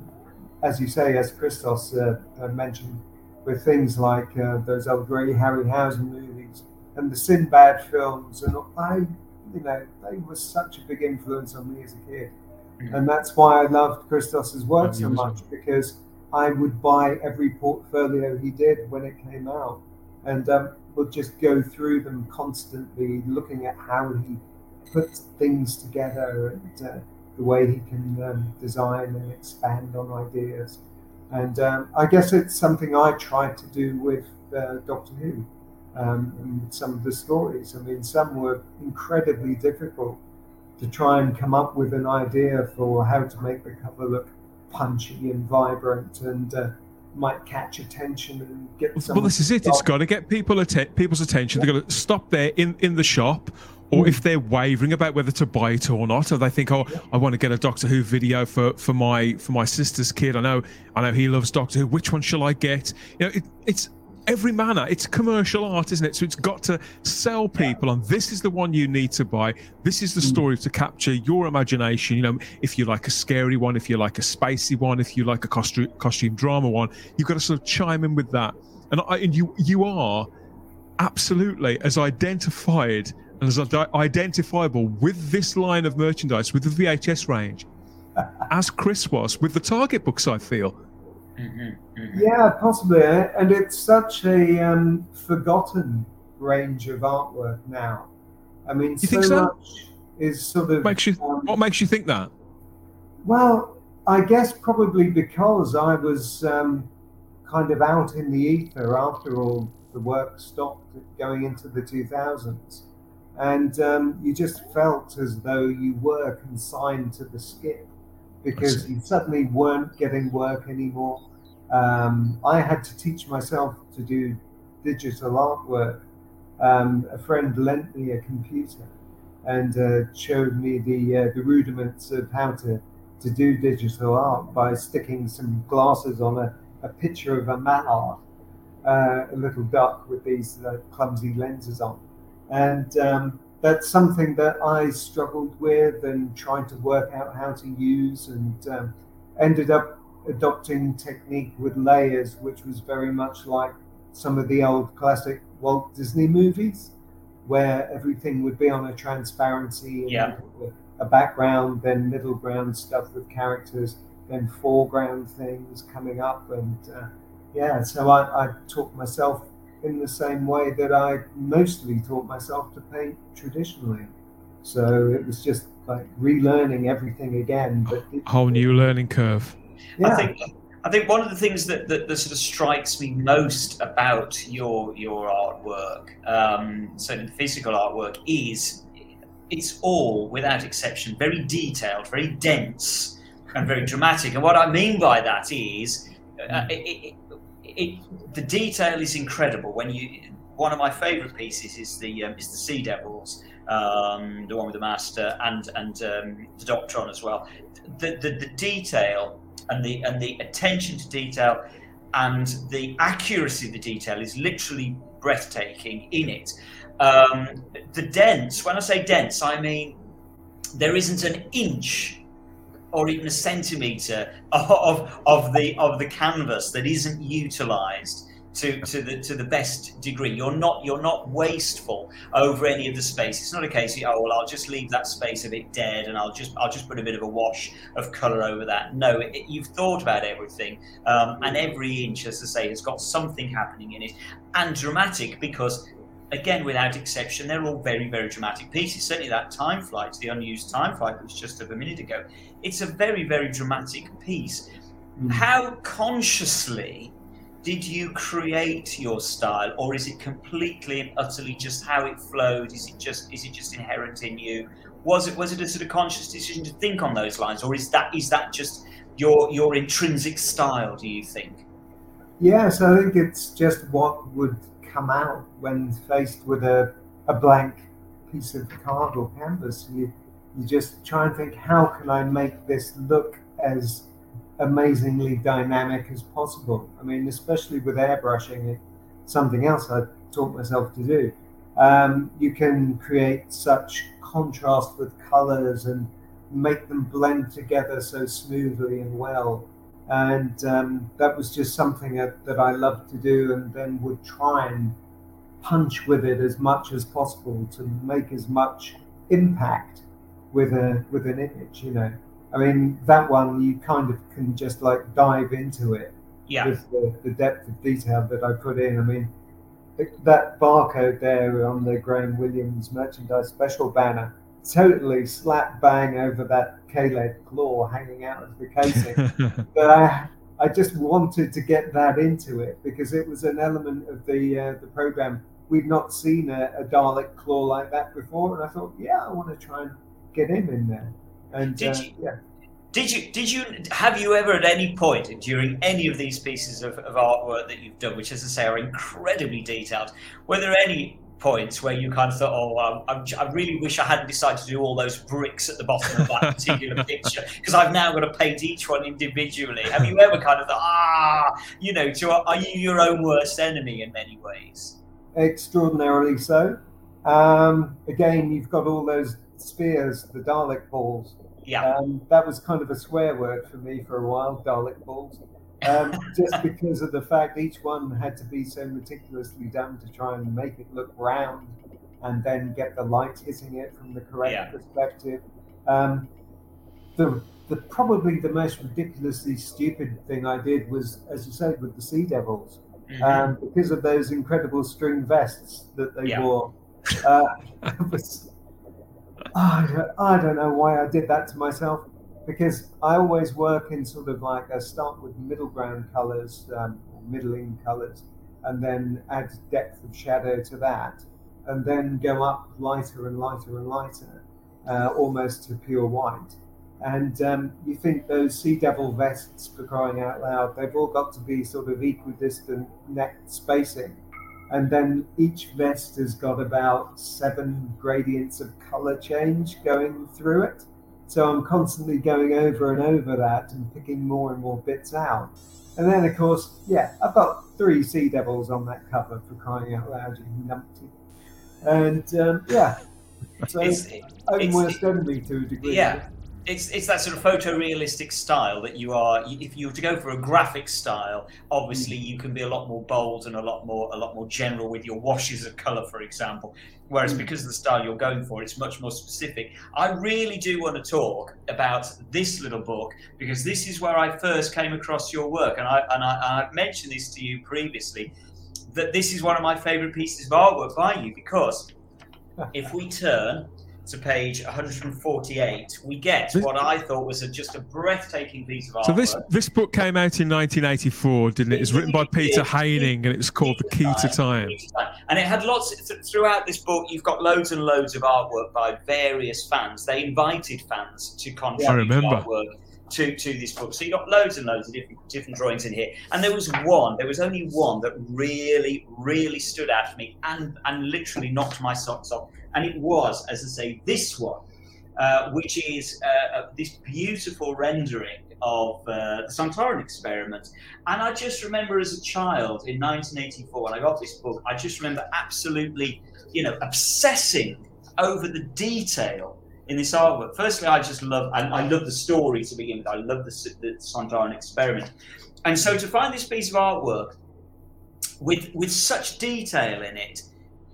[SPEAKER 4] as you say, as Christos uh, uh mentioned, with things like uh, those old Ray Harryhausen movies and the Sinbad films, and I, you know, they were such a big influence on me as a kid, mm-hmm. and that's why I loved Christos's work so much because I would buy every portfolio he did when it came out, and um, would just go through them constantly, looking at how he put things together and uh, the way he can um, design and expand on ideas. And um, I guess it's something I tried to do with uh, Doctor Who um, and some of the stories. I mean, some were incredibly difficult to try and come up with an idea for how to make the cover look punchy and vibrant and uh, might catch attention and get.
[SPEAKER 2] Some well, this is it. It's got to get people people's attention. Yeah. They've got to stop there in, in the shop, or mm. if they're wavering about whether to buy it or not, or they think, "Oh, yeah. I want to get a Doctor Who video for, for my for my sister's kid. I know I know he loves Doctor Who. Which one shall I get?" You know, it, it's every manner. It's commercial art, isn't it? So it's got to sell people on this is the one you need to buy. This is the mm. story to capture your imagination. You know, if you like a scary one, if you like a spacey one, if you like a costume costume drama one, you've got to sort of chime in with that. And, I, and you you are absolutely as identified and as identifiable with this line of merchandise with the VHS range as Chris was with the Target books. I feel.
[SPEAKER 4] Mm-hmm, mm-hmm. Yeah, possibly. And it's such a um, forgotten range of artwork now. I mean,
[SPEAKER 2] you so, so,
[SPEAKER 4] much is sort of.
[SPEAKER 2] Makes you, um, what makes you think that?
[SPEAKER 4] Well, I guess probably because I was um, kind of out in the ether after all the work stopped going into the 2000s. And um, you just felt as though you were consigned to the skip because you suddenly weren't getting work anymore. Um, I had to teach myself to do digital artwork. Um, a friend lent me a computer and uh, showed me the uh, the rudiments of how to, to do digital art by sticking some glasses on a, a picture of a mallard, uh, a little duck with these uh, clumsy lenses on. And um, that's something that I struggled with and tried to work out how to use, and um, ended up adopting technique with layers, which was very much like some of the old classic Walt Disney movies, where everything would be on a transparency,
[SPEAKER 3] yeah.
[SPEAKER 4] a background, then middle ground stuff with characters, then foreground things coming up, and uh, yeah, so I, I taught myself in the same way that I mostly taught myself to paint traditionally. So it was just like relearning everything again. But
[SPEAKER 2] whole new learning curve.
[SPEAKER 3] Yeah. I think I think one of the things that, that, that sort of strikes me most about your your artwork, um, certainly the physical artwork, is it's all, without exception, very detailed, very dense, and very dramatic. And what I mean by that is, uh, it, it, the detail is incredible. When you, one of my favourite pieces is the um, is the Sea Devils, um, the one with the Master and and um, the Doctor on as well. The, the the detail and the and the attention to detail and the accuracy of the detail is literally breathtaking in it. Um, the dense, when I say dense, I mean there isn't an inch or even a centimeter of, of the of the canvas that isn't utilized to, to the to the best degree. You're not you're not wasteful over any of the space. It's not a case of oh well I'll just leave that space a bit dead and I'll just I'll just put a bit of a wash of color over that. No, it, you've thought about everything, um, and every inch, as I say, has got something happening in it, and dramatic because again, without exception, they're all very, very dramatic pieces. Certainly, that time flight, the unused time flight, was just of a minute ago. It's a very, very dramatic piece. Mm. How consciously did you create your style, or is it completely and utterly just how it flowed? Is it just is it just inherent in you? Was it was it a sort of conscious decision to think on those lines, or is that is that just your your intrinsic style? Do you think?
[SPEAKER 4] Yes, I think it's just what would come out when faced with a, a blank piece of card or canvas. You, you just try and think, how can I make this look as amazingly dynamic as possible? I mean, especially with airbrushing, something else I taught myself to do. Um, you can create such contrast with colors and make them blend together so smoothly and well and um, that was just something that, that I loved to do, and then would try and punch with it as much as possible to make as much impact with a with an image. You know, I mean that one you kind of can just like dive into it
[SPEAKER 3] yeah.
[SPEAKER 4] with the, the depth of detail that I put in. I mean that barcode there on the Graham Williams merchandise special banner totally slap bang over that Kaled claw hanging out of the casing. but I, I just wanted to get that into it because it was an element of the uh, the program. We'd not seen a, a Dalek claw like that before, and I thought, yeah, I want to try and get him in there. And
[SPEAKER 3] Did
[SPEAKER 4] uh,
[SPEAKER 3] you-
[SPEAKER 4] yeah,
[SPEAKER 3] Did you did you have you ever at any point during any of these pieces of, of artwork that you've done, which as I say are incredibly detailed, were there any points where you kind of thought, oh, I, I'm- I really wish I hadn't decided to do all those bricks at the bottom of that particular picture because I've now got to paint each one individually. Have you ever kind of thought, ah, you know, to, are you your own worst enemy in many ways?
[SPEAKER 4] extraordinarily so. Um, again, you've got all those spheres, the Dalek balls.
[SPEAKER 3] Yeah,
[SPEAKER 4] Um, that was kind of a swear word for me for a while, Dalek balls. Um, just because of the fact each one had to be so meticulously done to try and make it look round and then get the light hitting it from the correct
[SPEAKER 3] Yeah.
[SPEAKER 4] perspective. Um, the, the probably the most ridiculously stupid thing I did was, as you said, with the Sea Devils
[SPEAKER 3] Mhm.
[SPEAKER 4] um, because of those incredible string vests that they
[SPEAKER 3] Yeah.
[SPEAKER 4] wore. Uh, was, I, don't, I don't know why I did that to myself because I always work in sort of like I start with middle ground colors, um, middling colors, and then add depth of shadow to that, and then go up lighter and lighter and lighter, uh, almost to pure white. And um, you think those Sea Devil vests, for crying out loud, they've all got to be sort of equidistant neck spacing. And then each vest has got about seven gradients of color change going through it. So I'm constantly going over and over that and picking more and more bits out. And then, of course, yeah, I've got three Sea Devils on that cover for crying out loud, you numpty. And um, yeah, so
[SPEAKER 3] It's-
[SPEAKER 4] own
[SPEAKER 3] it's-
[SPEAKER 4] worst enemy to a degree.
[SPEAKER 3] Yeah, it's it's that sort of photorealistic style that you are. If you were to go for a graphic style, obviously you can be a lot more bold and a lot more a lot more general with your washes of color, for example. Whereas
[SPEAKER 4] Mm.
[SPEAKER 3] because of the style you're going for, it's much more specific. I really do want to talk about this little book because this is where I first came across your work, and I and I, and I've mentioned this to you previously that this is one of my favorite pieces of artwork by you because if we turn to page 148, we get what I thought was a, just a breathtaking piece of art.
[SPEAKER 2] So this this book came out in 1984, didn't it? It's written by Peter Haining, and it's called The Key to Time.
[SPEAKER 3] And it had lots th- throughout this book. You've got loads and loads of artwork by various fans. They invited fans to contribute
[SPEAKER 2] I remember.
[SPEAKER 3] artwork to, to this book. So you got loads and loads of different different drawings in here. And there was one. There was only one that really, really stood out for me and and literally knocked my socks off. And it was, as I say, this one, uh, which is uh, uh, this beautiful rendering of uh, the Sontaran experiment. And I just remember as a child in 1984, when I got this book, I just remember absolutely, you know, obsessing over the detail in this artwork. Firstly, I just love, I, I love the story to begin with. I love the, the Sontaran experiment. And so to find this piece of artwork with with such detail in it,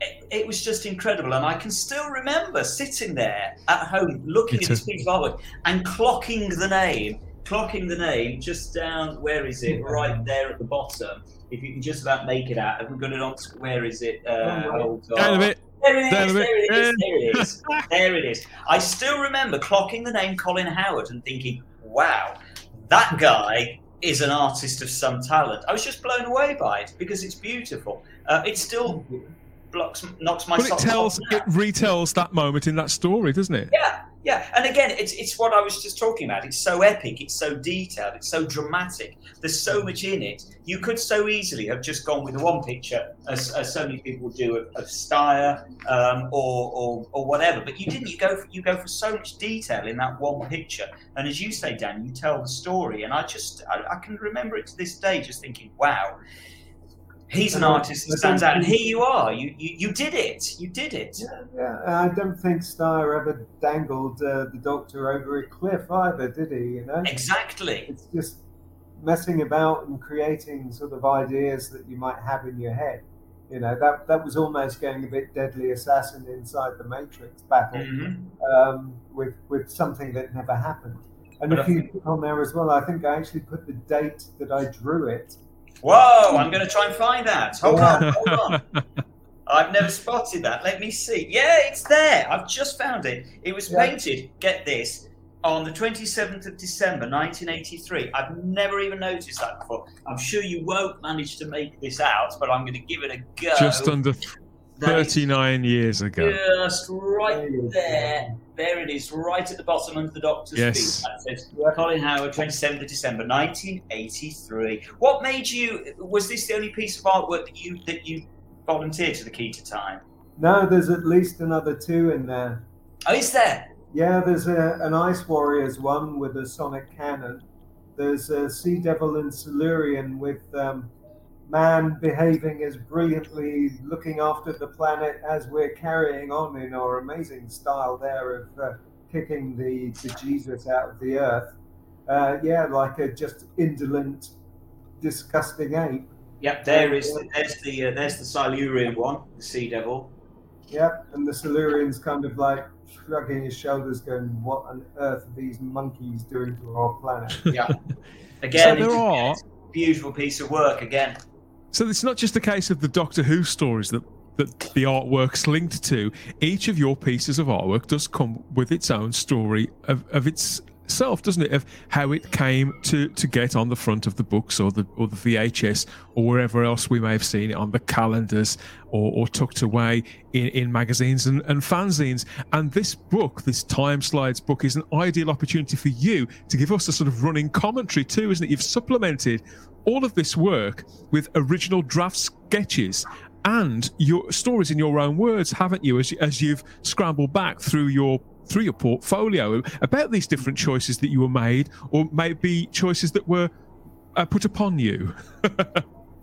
[SPEAKER 3] it, it was just incredible. And I can still remember sitting there at home looking
[SPEAKER 2] Me
[SPEAKER 3] at this
[SPEAKER 2] too.
[SPEAKER 3] piece of artwork and clocking the name, clocking the name just down, where is it? Right there at the bottom. If you can just about make it out. Have we got it on? Where is it? Uh,
[SPEAKER 4] Oh,
[SPEAKER 3] hold
[SPEAKER 2] Down a
[SPEAKER 3] on.
[SPEAKER 2] bit.
[SPEAKER 3] There it is,
[SPEAKER 2] Down a bit.
[SPEAKER 3] there it is, there it is, there it is. I still remember clocking the name Colin Howard and thinking, wow, that guy is an artist of some talent. I was just blown away by it because it's beautiful. Uh, it still blocks, knocks my
[SPEAKER 2] But it tells, it retells that moment in that story, doesn't it?
[SPEAKER 3] Yeah, yeah. And again, it's it's what I was just talking about. It's so epic, it's so detailed, it's so dramatic. There's so much in it. You could so easily have just gone with the one picture, as, as so many people do of, of Styre um, or, or or whatever. But you didn't. You go for, you go for so much detail in that one picture. And as you say, Dan, you tell the story. And I just I, I can remember it to this day, just thinking, wow. He's an artist that stands out, and here you are. You, you you did it. You did it.
[SPEAKER 4] Yeah, yeah. I don't think Styre ever dangled uh, the Doctor over a cliff either, did he? You know,
[SPEAKER 3] Exactly.
[SPEAKER 4] it's just messing about and creating sort of ideas that you might have in your head. You know, that that was almost going a bit Deadly Assassin inside the Matrix battle
[SPEAKER 3] Mhm.
[SPEAKER 4] um, with with something that never happened. And
[SPEAKER 3] But
[SPEAKER 4] if
[SPEAKER 3] I
[SPEAKER 4] you look on there as well, I think I actually put the date that I drew it.
[SPEAKER 3] Whoa, I'm going to try and find that. Hold on, hold on. I've never spotted that. Let me see. Yeah, it's there. I've just found it. It was
[SPEAKER 4] Yeah.
[SPEAKER 3] painted, get this, on the 27th of December 1983. I've never even noticed that before. I'm sure you won't manage to make this out, but I'm going to give it a go.
[SPEAKER 2] Just under 39 years ago.
[SPEAKER 3] Just right there. There it is, right at the bottom under the doctor's
[SPEAKER 2] Yes.
[SPEAKER 3] feet. That says Colin Howard, 27th of December, 1983. What made you? Was this the only piece of artwork that you that you volunteered to the Key to Time?
[SPEAKER 4] No, there's at least another two in there.
[SPEAKER 3] Oh, is there?
[SPEAKER 4] Yeah, there's a, an Ice Warriors one with a sonic cannon. There's a Sea Devil and Silurian with um, man behaving as brilliantly, looking after the planet as we're carrying on in our amazing style there of uh, kicking the, the Jesus out of the earth. Uh, yeah, like a just indolent, disgusting ape.
[SPEAKER 3] Yep, there is. There's the uh, there's the Silurian one, the Sea Devil.
[SPEAKER 4] Yep, and the Silurian's kind of like shrugging his shoulders, going, "What on earth are these monkeys doing to our planet?"
[SPEAKER 3] Yeah. Again,
[SPEAKER 2] So there
[SPEAKER 3] it's-
[SPEAKER 2] are-
[SPEAKER 3] it's a beautiful piece of work. Again,
[SPEAKER 2] So it's not just a case of the Doctor Who stories that that the artwork's linked to. Each of your pieces of artwork does come with its own story of, of itself, doesn't it? Of how it came to, to get on the front of the books or the or the VHS or wherever else we may have seen it on the calendars or, or tucked away in, in magazines and, and fanzines. And this book, this Time Slides book, is an ideal opportunity for you to give us a sort of running commentary too, isn't it? You've supplemented all of this work with original draft sketches and your stories in your own words, haven't you? As, as you've scrambled back through your through your portfolio about these different choices that you were made, or maybe choices that were uh, put upon you.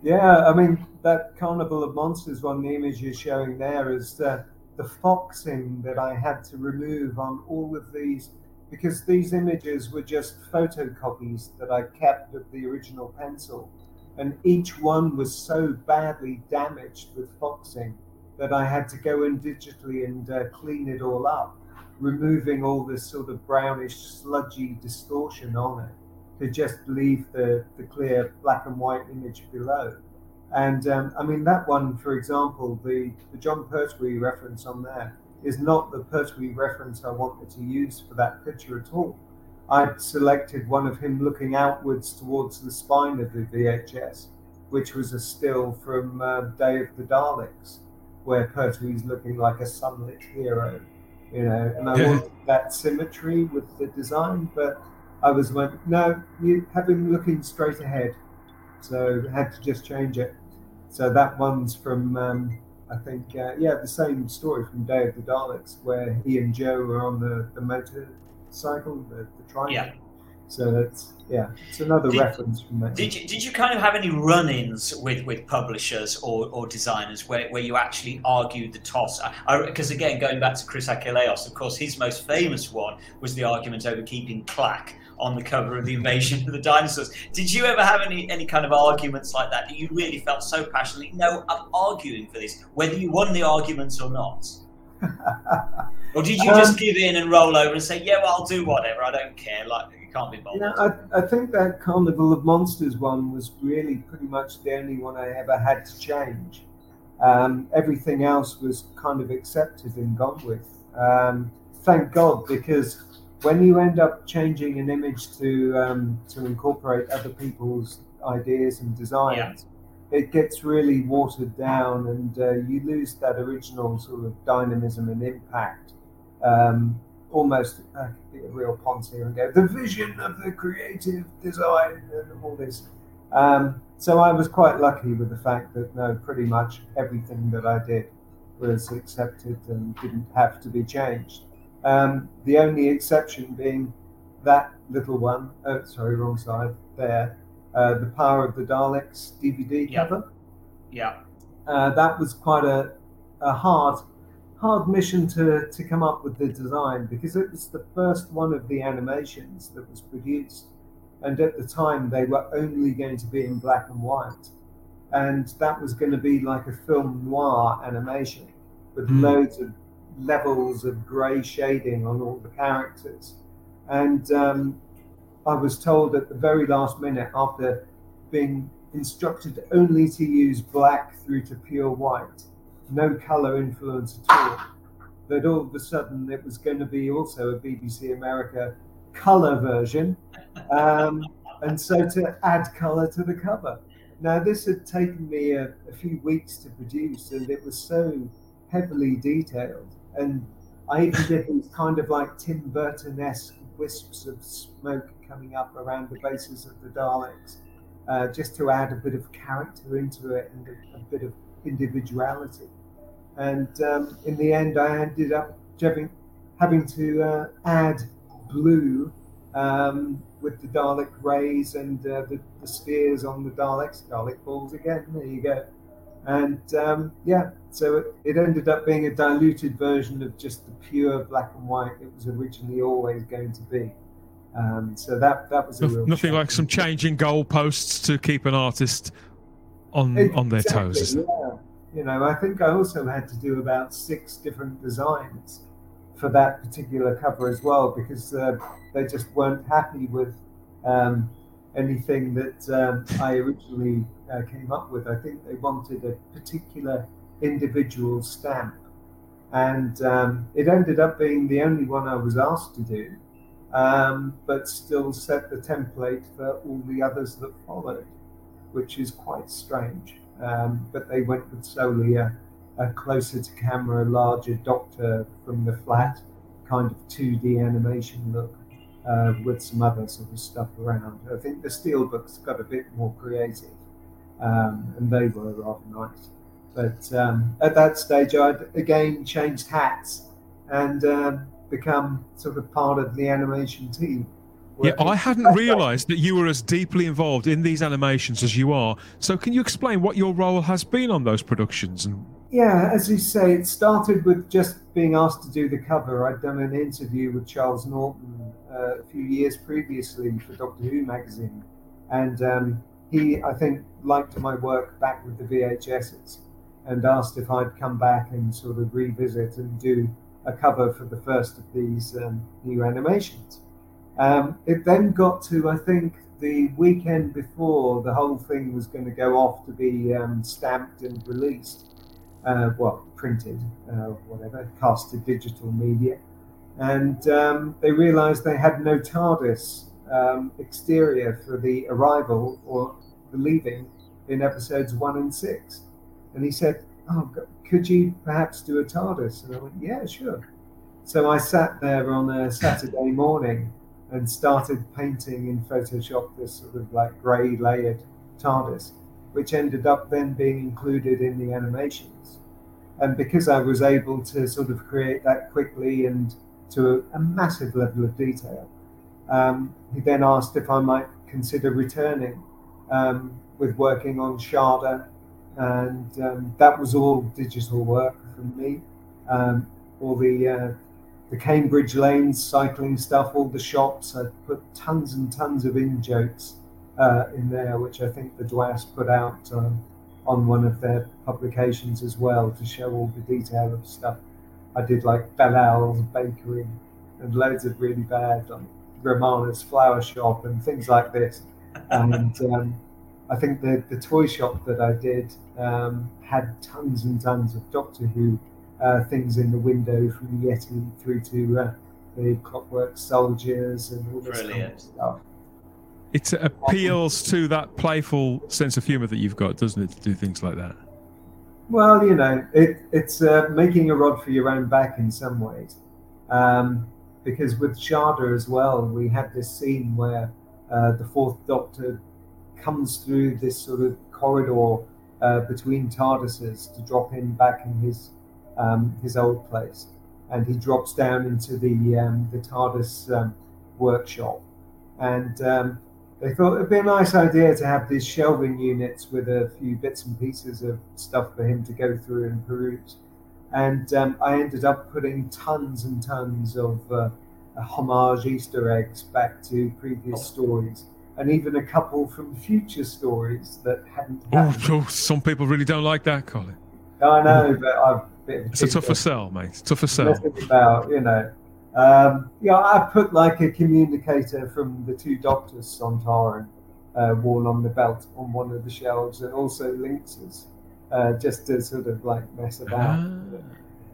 [SPEAKER 4] Yeah, I mean that Carnival of Monsters one, the image you're showing there is uh, the foxing that I had to remove on all of these because these images were just photocopies that I kept of the original pencil, and each one was so badly damaged with foxing that I had to go in digitally and uh, clean it all up, removing all this sort of brownish, sludgy distortion on it to just leave the, the clear black and white image below. And um, I mean, that one, for example, the, the Jon Pertwee reference on there is not the Pertwee reference I wanted to use for that picture at all. I'd selected one of him looking outwards towards the spine of the VHS, which was a still from uh, Day of the Daleks, where Pertwee's looking like a sunlit hero, you know, and I
[SPEAKER 2] Yeah.
[SPEAKER 4] wanted that symmetry with the design, but I was like, no, you have him looking straight ahead. So I had to just change it. So that one's from, um, I think, uh, yeah, the same story from Day of the Daleks, where he and Jo are on the, the motorcycle, the, the triangle.
[SPEAKER 3] Yeah.
[SPEAKER 4] So that's, yeah, it's another
[SPEAKER 3] Did-
[SPEAKER 4] reference from that.
[SPEAKER 3] did you did you kind of have any run-ins with, with publishers or, or designers where, where you actually argued the toss? Because again, going back to Chris Achilleos, of course, his most famous one was the argument over keeping Clack on the cover of the Invasion of the Dinosaurs. Did you ever have any any kind of arguments like that that you really felt so passionately? No, I'm arguing for this, whether you won the arguments or not. Or did you just
[SPEAKER 4] Um,
[SPEAKER 3] give in and roll over and say, "Yeah, well, I'll do whatever. I don't care. Like can't be bothered."
[SPEAKER 4] Yeah, I, I think that Carnival of Monsters one was really pretty much the only one I ever had to change. Um, everything else was kind of accepted and gone with. Um, thank God, because when you end up changing an image to um, to incorporate other people's ideas and designs, it gets really watered down, and uh, you lose that original sort of dynamism and impact. Um, almost uh, a real here and go the vision of the creative design and all this. Um, so I was quite lucky with the fact that no, pretty much everything that I did was accepted and didn't have to be changed. Um, the only exception being that little one, oh, sorry, wrong side there, uh, the Power of the Daleks DVD
[SPEAKER 3] Yeah.
[SPEAKER 4] cover
[SPEAKER 3] yeah.
[SPEAKER 4] uh, that was quite a, a hard hard mission to, to come up with the design because it was the first one of the animations that was produced. And at the time they were only going to be in black and white. And that was going to be like a film noir animation with
[SPEAKER 2] Hmm.
[SPEAKER 4] loads of levels of grey shading on all the characters. And um, I was told at the very last minute after being instructed only to use black through to pure white, no color influence at all, that all of a sudden it was going to be also a BBC America color version, um, and so to add color to the cover. Now, this had taken me a, a few weeks to produce, and it was so heavily detailed, and I even did these kind of like Tim Burton-esque wisps of smoke coming up around the bases of the Daleks, uh, just to add a bit of character into it and a, a bit of individuality. And um, in the end, I ended up having, having to uh, add blue um, with the Dalek rays and uh, the, the, spheres on the Daleks, Dalek balls again. There you go. And um, yeah, so it, it, ended up being a diluted version of just the pure black and white it was originally always going to be. Um, so that that was
[SPEAKER 2] nothing like some changing goalposts to keep an artist on it, on their exactly, toes.
[SPEAKER 4] Yeah. You know, I think I also had to do about six different designs for that particular cover as well because uh, they just weren't happy with um, anything that um, I originally uh, came up with. I think they wanted a particular individual stamp, and um, it ended up being the only one I was asked to do, um, but still set the template for all the others that followed, which is quite strange. Um, but they went with solely a a closer to camera, larger Doctor from the flat, kind of 2D animation look uh, with some other sort of stuff around. I think the Steelbooks got a bit more creative, um, and they were rather nice. But um, at that stage, I'd again changed hats and um, become sort of part of the animation team.
[SPEAKER 2] Yeah, I hadn't realised that you were as deeply involved in these animations as you are. So, can you explain what your role has been on those productions and
[SPEAKER 4] yeah, as you say, it started with just being asked to do the cover. I'd done an interview with Charles Norton uh, a few years previously for Doctor Who magazine, and um, he, I think, liked my work back with the VHSs and asked if I'd come back and sort of revisit and do a cover for the first of these um, new animations. Um, it then got to, I think, the weekend before the whole thing was going to go off to be um, stamped and released uh, well, printed, uh, whatever, to digital media. And um, they realized they had no TARDIS um, exterior for the arrival or the leaving in episodes one and six. And he said, Oh, could you perhaps do a TARDIS? And I went, Yeah, sure. So I sat there on a Saturday morning and started painting in Photoshop this sort of like grey layered TARDIS, which ended up then being included in the animations. and because I was able to sort of create that quickly and to a, a massive level of detail, um, he then asked if I might consider returning um, with working on Shada, and um, that was all digital work for me. Um, all the uh, the Cambridge lanes, cycling stuff, all the shops. I put tons and tons of in jokes uh, in there, which I think the DWAS put out um, on one of their publications as well to show all the detail of stuff. I did like Belal's bakery and loads of really bad like Romana's flower shop and things like this. And um, I think the, the toy shop that I did um, had tons and tons of Doctor Who uh, things in the window from Yeti through to uh, the Clockwork Soldiers and all this Brilliant. kind of stuff
[SPEAKER 2] it appeals to that playful sense of humor that you've got, doesn't it, to do things like that?
[SPEAKER 4] Well, you know, it, it's uh, making a rod for your own back in some ways. Um, because with Shada as well, we had this scene where uh, the Fourth Doctor comes through this sort of corridor uh, between TARDISes to drop in back in his um, his old place, and he drops down into the um, the TARDIS um, workshop, and um, they thought it'd be a nice idea to have these shelving units with a few bits and pieces of stuff for him to go through and peruse. And um, I ended up putting tons and tons of uh, homage Easter eggs back to previous stories, and even a couple from future stories that hadn't.
[SPEAKER 2] Oh, oh, some people really don't like that, Colin.
[SPEAKER 4] I know, but I've.
[SPEAKER 2] It's a tougher sell, mate. It's tougher sell.
[SPEAKER 4] About you know, um, yeah, I put like a communicator from the two Doctors Sontaran uh, worn on the belt on one of the shelves, and also Lynxes, uh, just to sort of like mess about. Ah.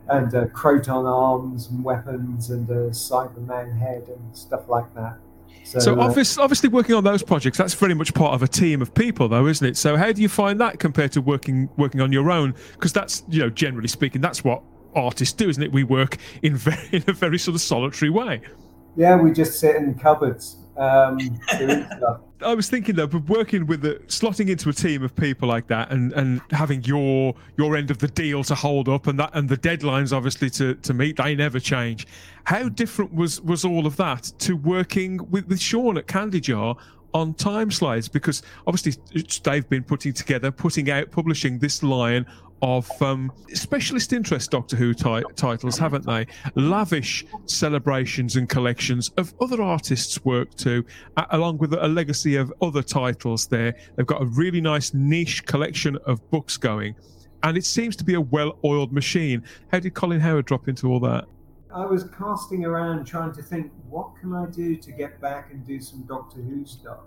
[SPEAKER 4] And uh, Kroton arms and weapons and a Cyberman head and stuff like that.
[SPEAKER 2] So, so uh, obviously, obviously, working on those projects, that's very much part of a team of people, though, isn't it? So, how do you find that compared to working working on your own? Because that's, you know, generally speaking, that's what artists do, isn't it? We work in very in a very sort of solitary way.
[SPEAKER 4] Yeah, we just sit in cupboards um,
[SPEAKER 2] I was thinking though, but working with the slotting into a team of people like that, and and having your your end of the deal to hold up, and that and the deadlines obviously to to meet, they never change. How different was was all of that to working with with Sean at Candy Jar on time slides because obviously they've been putting together, putting out, publishing this line of um, specialist interest Doctor Who ti- titles, haven't they? Lavish celebrations and collections of other artists' work too, along with a legacy of other titles there. They've got a really nice niche collection of books going, and it seems to be a well oiled machine. How did Colin Howard drop into all that?
[SPEAKER 4] I was casting around trying to think, what can I do to get back and do some Doctor Who stuff?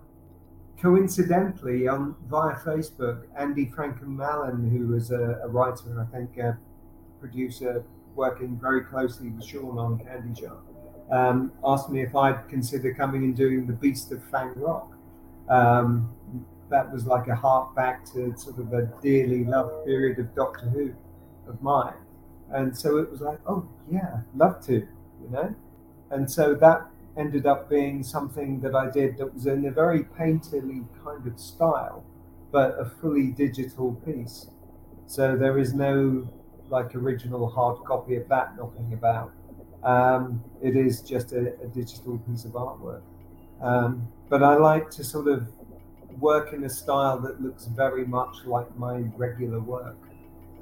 [SPEAKER 4] coincidentally, on via Facebook, Andy Frankham-Allen, who was a, a, writer and I think a producer working very closely with Sean on Candy Jar, um, asked me if I'd consider coming and doing The Beast of Fang Rock. Um, that was like a hark back to sort of a dearly loved period of Doctor Who of mine. And so it was like, oh, yeah, love to, you know? And so that ended up being something that I did that was in a very painterly kind of style, but a fully digital piece. So there is no like original hard copy of that knocking about. Um, it is just a, a, digital piece of artwork. Um, but I like to sort of work in a style that looks very much like my regular work.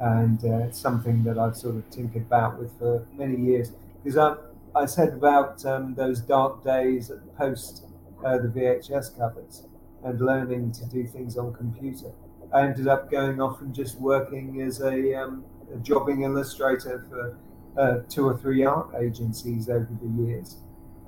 [SPEAKER 4] And uh, it's something that I've sort of tinkered about with for many years. Because I'm, I said about um, those dark days at post uh, the VHS covers and learning to do things on computer. I ended up going off and just working as a, um, a jobbing illustrator for uh, two or three art agencies over the years,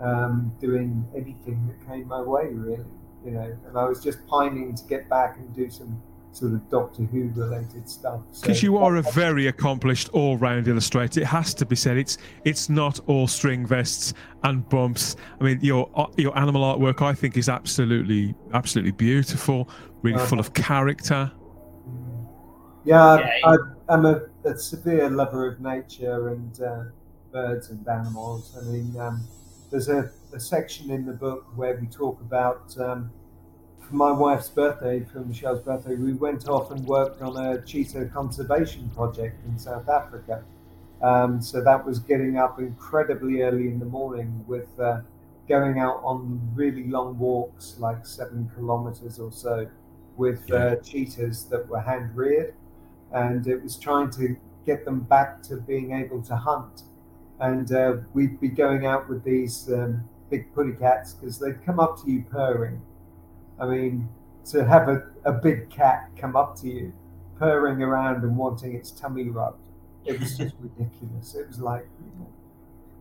[SPEAKER 4] um, doing anything that came my way, really. You know, and I was just pining to get back and do some sort of Doctor Who related stuff.
[SPEAKER 2] Because so, you are a very accomplished all round illustrator. It has to be said. It's it's not all string vests and bumps. I mean, your your animal artwork I think is absolutely absolutely beautiful, really uh, full of character.
[SPEAKER 4] Yeah, I, am a, a, severe lover of nature and uh, birds and animals. I mean, um, there's a, a, section in the book where we talk about um, for my wife's birthday, for Michelle's birthday, we went off and worked on a cheetah conservation project in South Africa. Um, so that was getting up incredibly early in the morning with uh, going out on really long walks, like seven kilometers or so, with uh, cheetahs that were hand reared. And it was trying to get them back to being able to hunt. And uh, we'd be going out with these um, big putty cats because they'd come up to you purring I mean, to have a, a big cat come up to you, purring around and wanting its tummy rubbed, it was just ridiculous. It was like, you know,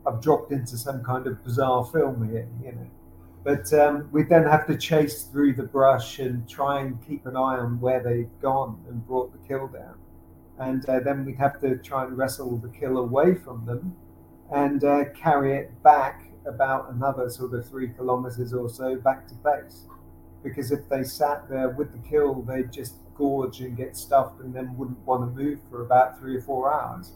[SPEAKER 4] I've dropped into some kind of bizarre film here, you know. But um, we then have to chase through the brush and try and keep an eye on where they've gone and brought the kill down. And uh, then we'd have to try and wrestle the kill away from them and uh, carry it back about another sort of three kilometers or so back to base because if they sat there with the kill, they'd just gorge and get stuffed and then wouldn't want to move for about three or four hours.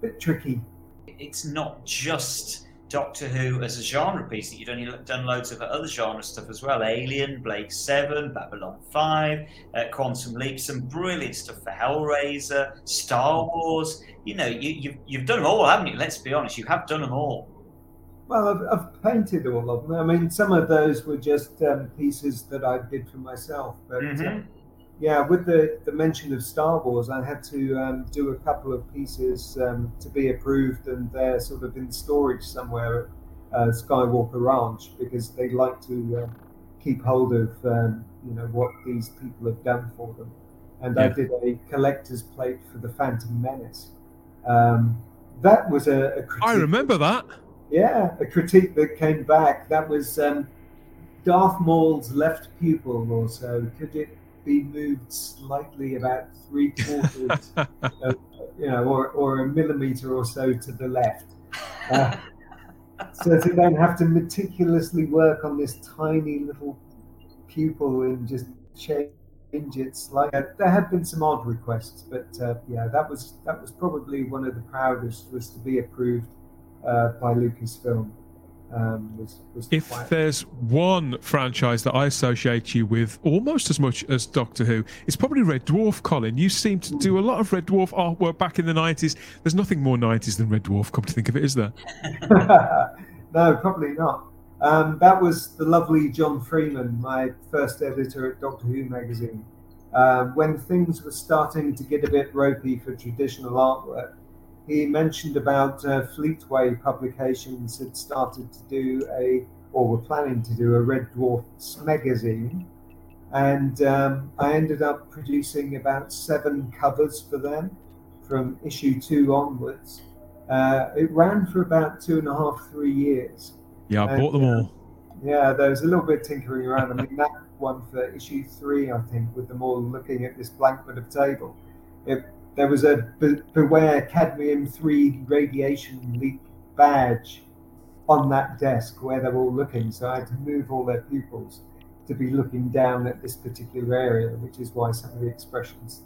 [SPEAKER 4] Bit tricky.
[SPEAKER 3] It's not just Doctor Who as a genre piece that you've done, done loads of other genre stuff as well. Alien, Blake Seven, Babylon Five, uh, Quantum Leap, some brilliant stuff for Hellraiser, Star Wars. You know, you, you've you've done them all, haven't you? Let's be honest, you have done them all.
[SPEAKER 4] Well, I've, I've, painted all of them. I mean, some of those were just um, pieces that I did for myself. But mm-hmm. um, yeah, with the, the mention of Star Wars, I had to um, do a couple of pieces um, to be approved, and they're sort of in storage somewhere at uh, Skywalker Ranch because they like to uh, keep hold of um, you know what these people have done for them. And yeah. I did a collector's plate for the Phantom Menace. Um, that was a, a
[SPEAKER 2] I remember that
[SPEAKER 4] yeah, a critique that came back. That was um, Darth Maul's left pupil or so. Could it be moved slightly about three quarters, uh, you know, or, or a millimeter or so to the left? Uh, so to then have to meticulously work on this tiny little pupil and just change it slightly. There have been some odd requests, but uh, yeah, that was that was probably one of the proudest was to be approved uh, by Lucasfilm. Um, was, was
[SPEAKER 2] if
[SPEAKER 4] quite...
[SPEAKER 2] there's one franchise that I associate you with almost as much as Doctor Who, it's probably Red Dwarf, Colin. You seem to do a lot of Red Dwarf artwork back in the 90s. There's nothing more 90s than Red Dwarf, come to think of it, is there?
[SPEAKER 4] no, probably not. Um, that was the lovely John Freeman, my first editor at Doctor Who magazine. Uh, when things were starting to get a bit ropey for traditional artwork, he mentioned about uh, Fleetway Publications had started to do a, or were planning to do a Red Dwarfs magazine. And um, I ended up producing about seven covers for them from issue two onwards. Uh, it ran for about two and a half, three years.
[SPEAKER 2] Yeah, I and, bought them all.
[SPEAKER 4] Yeah, there was a little bit tinkering around. I mean, that one for issue three, I think, with them all looking at this blank bit of table. It there was a be- beware cadmium 3 radiation leak badge on that desk where they were all looking. So I had to move all their pupils to be looking down at this particular area, which is why some of the expressions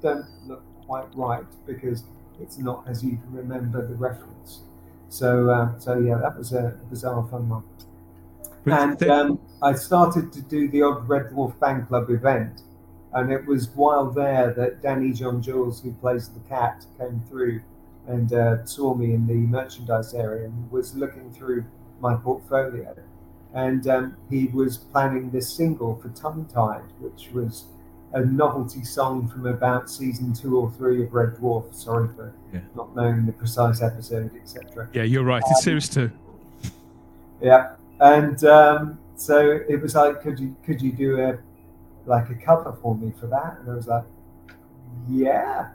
[SPEAKER 4] don't look quite right because it's not as you can remember the reference. So, uh, so yeah, that was a bizarre fun one. and um, I started to do the odd Red Dwarf Fan Club event and it was while there that Danny John Jules, who plays the cat, came through and uh, saw me in the merchandise area and was looking through my portfolio. And um, he was planning this single for Tongue Tied, which was a novelty song from about season two or three of Red Dwarf. Sorry for yeah. not knowing the precise episode, etc.
[SPEAKER 2] Yeah, you're right. It's um, series two.
[SPEAKER 4] Yeah, and um, so it was like, could you could you do a like a cover for me for that? And I was like, yeah,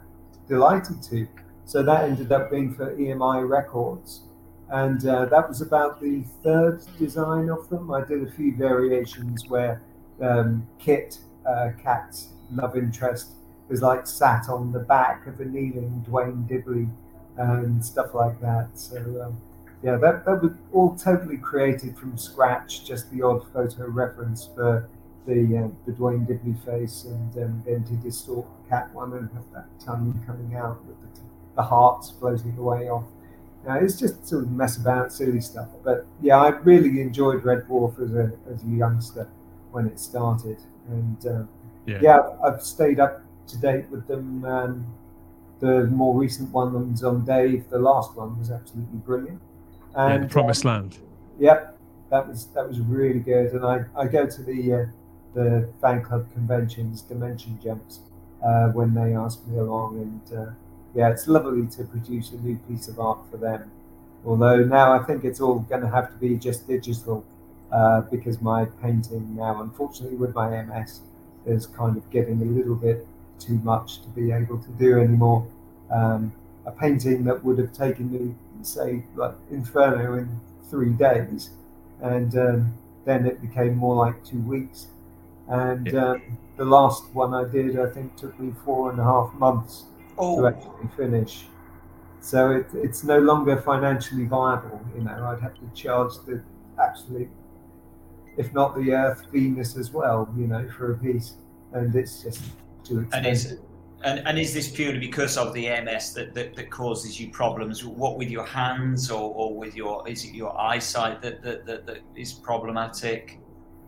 [SPEAKER 4] delighted to. So that ended up being for EMI Records. And uh, that was about the third design of them. I did a few variations where um, Kit, uh, Cat's love interest, was like sat on the back of a kneeling Duane Dibbley and stuff like that. So, um, yeah, that, that was all totally created from scratch, just the odd photo reference for the uh, the Duane Dibbley face, and um, then to distort one and have that tongue coming out with the, the hearts floating away off. Now, it's just sort of mess about, silly stuff. But yeah, I really enjoyed Red Dwarf as a as a youngster when it started, and um, yeah. yeah. I've stayed up to date with them. Um, the more recent one was on Dave. The last one was absolutely brilliant.
[SPEAKER 2] And yeah, Promised um, Land.
[SPEAKER 4] Yep, that was that was really good. And I, I go to the uh, the fan club conventions, Dimension Jumps, uh, when they ask me along. And uh, yeah, it's lovely to produce a new piece of art for them. Although now I think it's all going to have to be just digital uh, because my painting now, unfortunately, with my MS, is kind of getting a little bit too much to be able to do anymore. Um, a painting that would have taken me, say, like Inferno in three days, and um, then it became more like two weeks. And yeah. um, the last one I did, I think, took me four and a half months oh. to actually finish. So it, it's no longer financially viable. You know, I'd have to charge the absolute, if not the Earth, Venus as well. You know, for a piece, and it's just too expensive.
[SPEAKER 3] And is, and, and is this purely because of the MS that, that, that causes you problems? What with your hands or, or with your is it your eyesight that, that, that, that is problematic?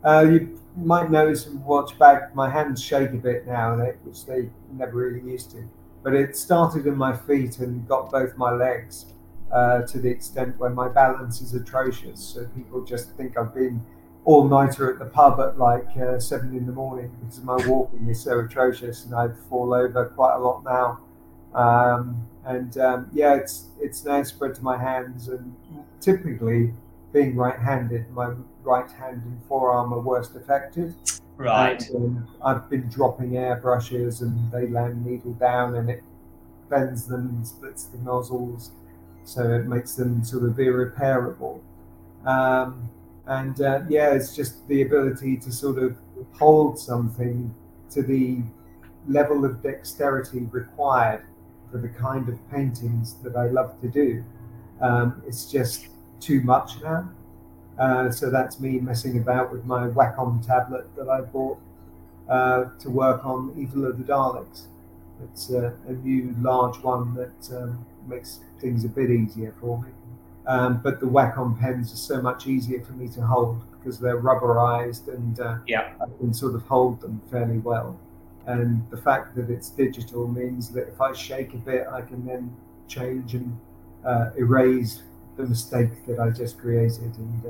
[SPEAKER 4] Uh, you might notice and watch back, my hands shake a bit now, which they never really used to. But it started in my feet and got both my legs uh, to the extent where my balance is atrocious. So people just think I've been all nighter at the pub at like uh, seven in the morning because my walking is so atrocious and I fall over quite a lot now. Um, and um, yeah, it's it's now spread to my hands and typically being right-handed, my right hand and forearm are worst affected.
[SPEAKER 3] Right.
[SPEAKER 4] And, um, I've been dropping airbrushes and they land needle down and it bends them and splits the nozzles, so it makes them sort of irreparable. Um, and uh, yeah, it's just the ability to sort of hold something to the level of dexterity required for the kind of paintings that I love to do. Um, it's just too much now. Uh, so that's me messing about with my Wacom tablet that I bought uh, to work on Evil of the Daleks. It's uh, a new large one that um, makes things a bit easier for me. Um, but the Wacom pens are so much easier for me to hold because they're rubberized and uh,
[SPEAKER 3] yeah.
[SPEAKER 4] I can sort of hold them fairly well. And the fact that it's digital means that if I shake a bit, I can then change and uh, erase the mistake that I just created and uh,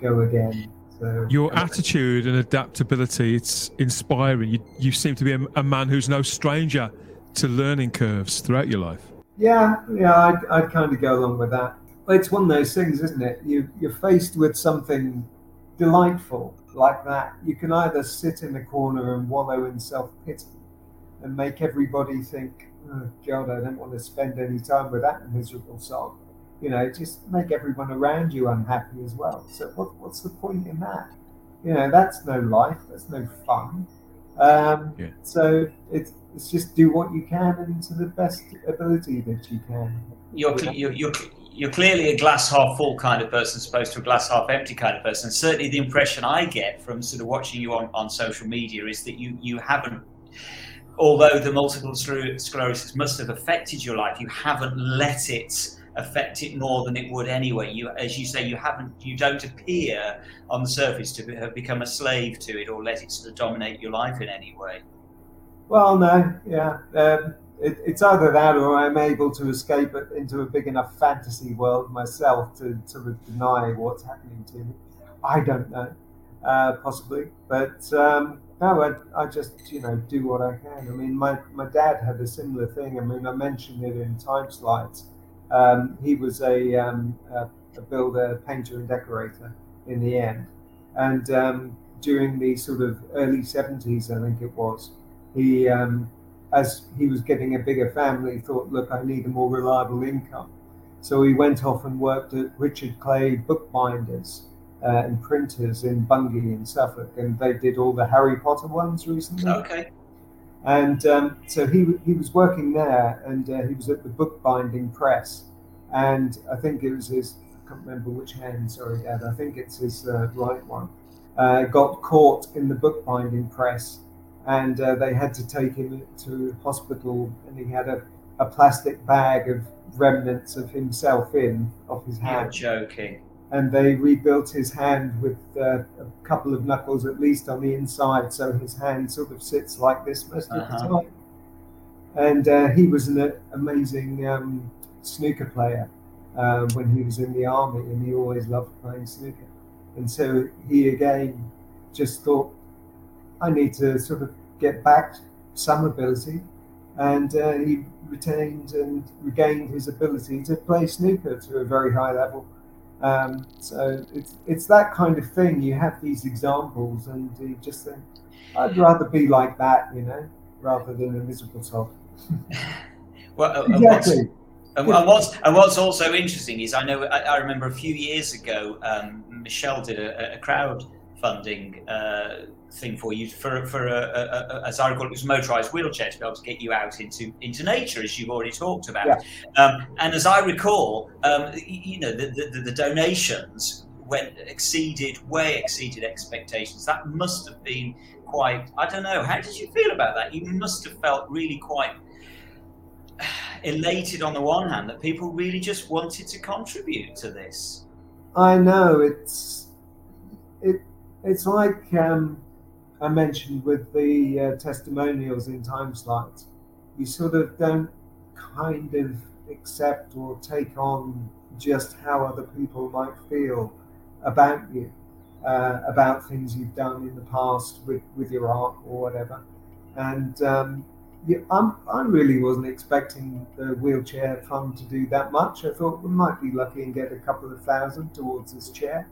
[SPEAKER 4] go again. So,
[SPEAKER 2] Your attitude and adaptability, it's inspiring. You, you seem to be a, a, man who's no stranger to learning curves throughout your life.
[SPEAKER 4] Yeah, yeah, I'd, I'd kind of go along with that. It's one of those things, isn't it? You, you're faced with something delightful like that. You can either sit in the corner and wallow in self pity and make everybody think, oh, God, I don't want to spend any time with that miserable song you know, just make everyone around you unhappy as well. So what, what's the point in that? You know, that's no life. That's no fun. Um, yeah. So it's it's just do what you can and to the best ability that you can.
[SPEAKER 3] You're you're, you're you're clearly a glass half full kind of person, as opposed to a glass half empty kind of person. certainly, the impression I get from sort of watching you on, on social media is that you you haven't although the multiple sclerosis must have affected your life, you haven't let it affect it more than it would anyway. You, as you say, you haven't, you don't appear on the surface to have become a slave to it or let it sort of dominate your life in any way.
[SPEAKER 4] Well, no, yeah, um, it, it's either that or I'm able to escape into a big enough fantasy world myself to sort of deny what's happening to me. I don't know, uh, possibly, but. Um, no, I, I just you know do what I can. I mean, my, my dad had a similar thing. I mean, I mentioned it in time slides um, he was a, um, a, a, builder, painter, and decorator in the end. And um, during the sort of early 70s, I think it was, he, um, as he was getting a bigger family, thought, look, I need a more reliable income. So he went off and worked at Richard Clay bookbinders uh, and printers in Bungay in Suffolk, and they did all the Harry Potter ones recently.
[SPEAKER 3] Okay.
[SPEAKER 4] And um, so he, he was working there and uh, he was at the bookbinding press. And I think it was his, I can't remember which hand, sorry, Dad, I think it's his uh, right one, uh, got caught in the bookbinding press. And uh, they had to take him to hospital, and he had a, a plastic bag of remnants of himself in, of his hand.
[SPEAKER 3] You're joking
[SPEAKER 4] and they rebuilt his hand with uh, a couple of knuckles at least on the inside, so his hand sort of sits like this most uh-huh. of the uh-huh. time. And uh, he was an amazing um, snooker player uh, when he was in the army, and he always loved playing snooker. And so he again just thought, I need to sort of get back some ability. And uh, he retained and regained his ability to play snooker to a very high level um, so it's it's that kind of thing. You have these examples, and you just think, I'd rather be like that, you know, rather than a miserable sod.
[SPEAKER 3] well, uh, exactly. And what's, and what's, and what's also interesting is I know I, I remember a few years ago um, Michelle did a, a crowd funding uh, thing for you for for a, a, a, as I recall it was a motorized wheelchair to be able to get you out into into nature as you've already talked about. Yeah. Um, and as I recall, um, you know the, the, the donations went exceeded way exceeded expectations. That must have been quite. I don't know. How did you feel about that? You must have felt really quite elated on the one hand that people really just wanted to contribute to this.
[SPEAKER 4] I know it's it it's like um, I mentioned with the uh, testimonials in time slides, you sort of don't kind of accept or take on just how other people might feel about you, uh, about things you've done in the past with, with your art or whatever. And um, yeah, I'm, I really wasn't expecting the wheelchair fund to do that much. I thought we might be lucky and get a couple of thousand towards this chair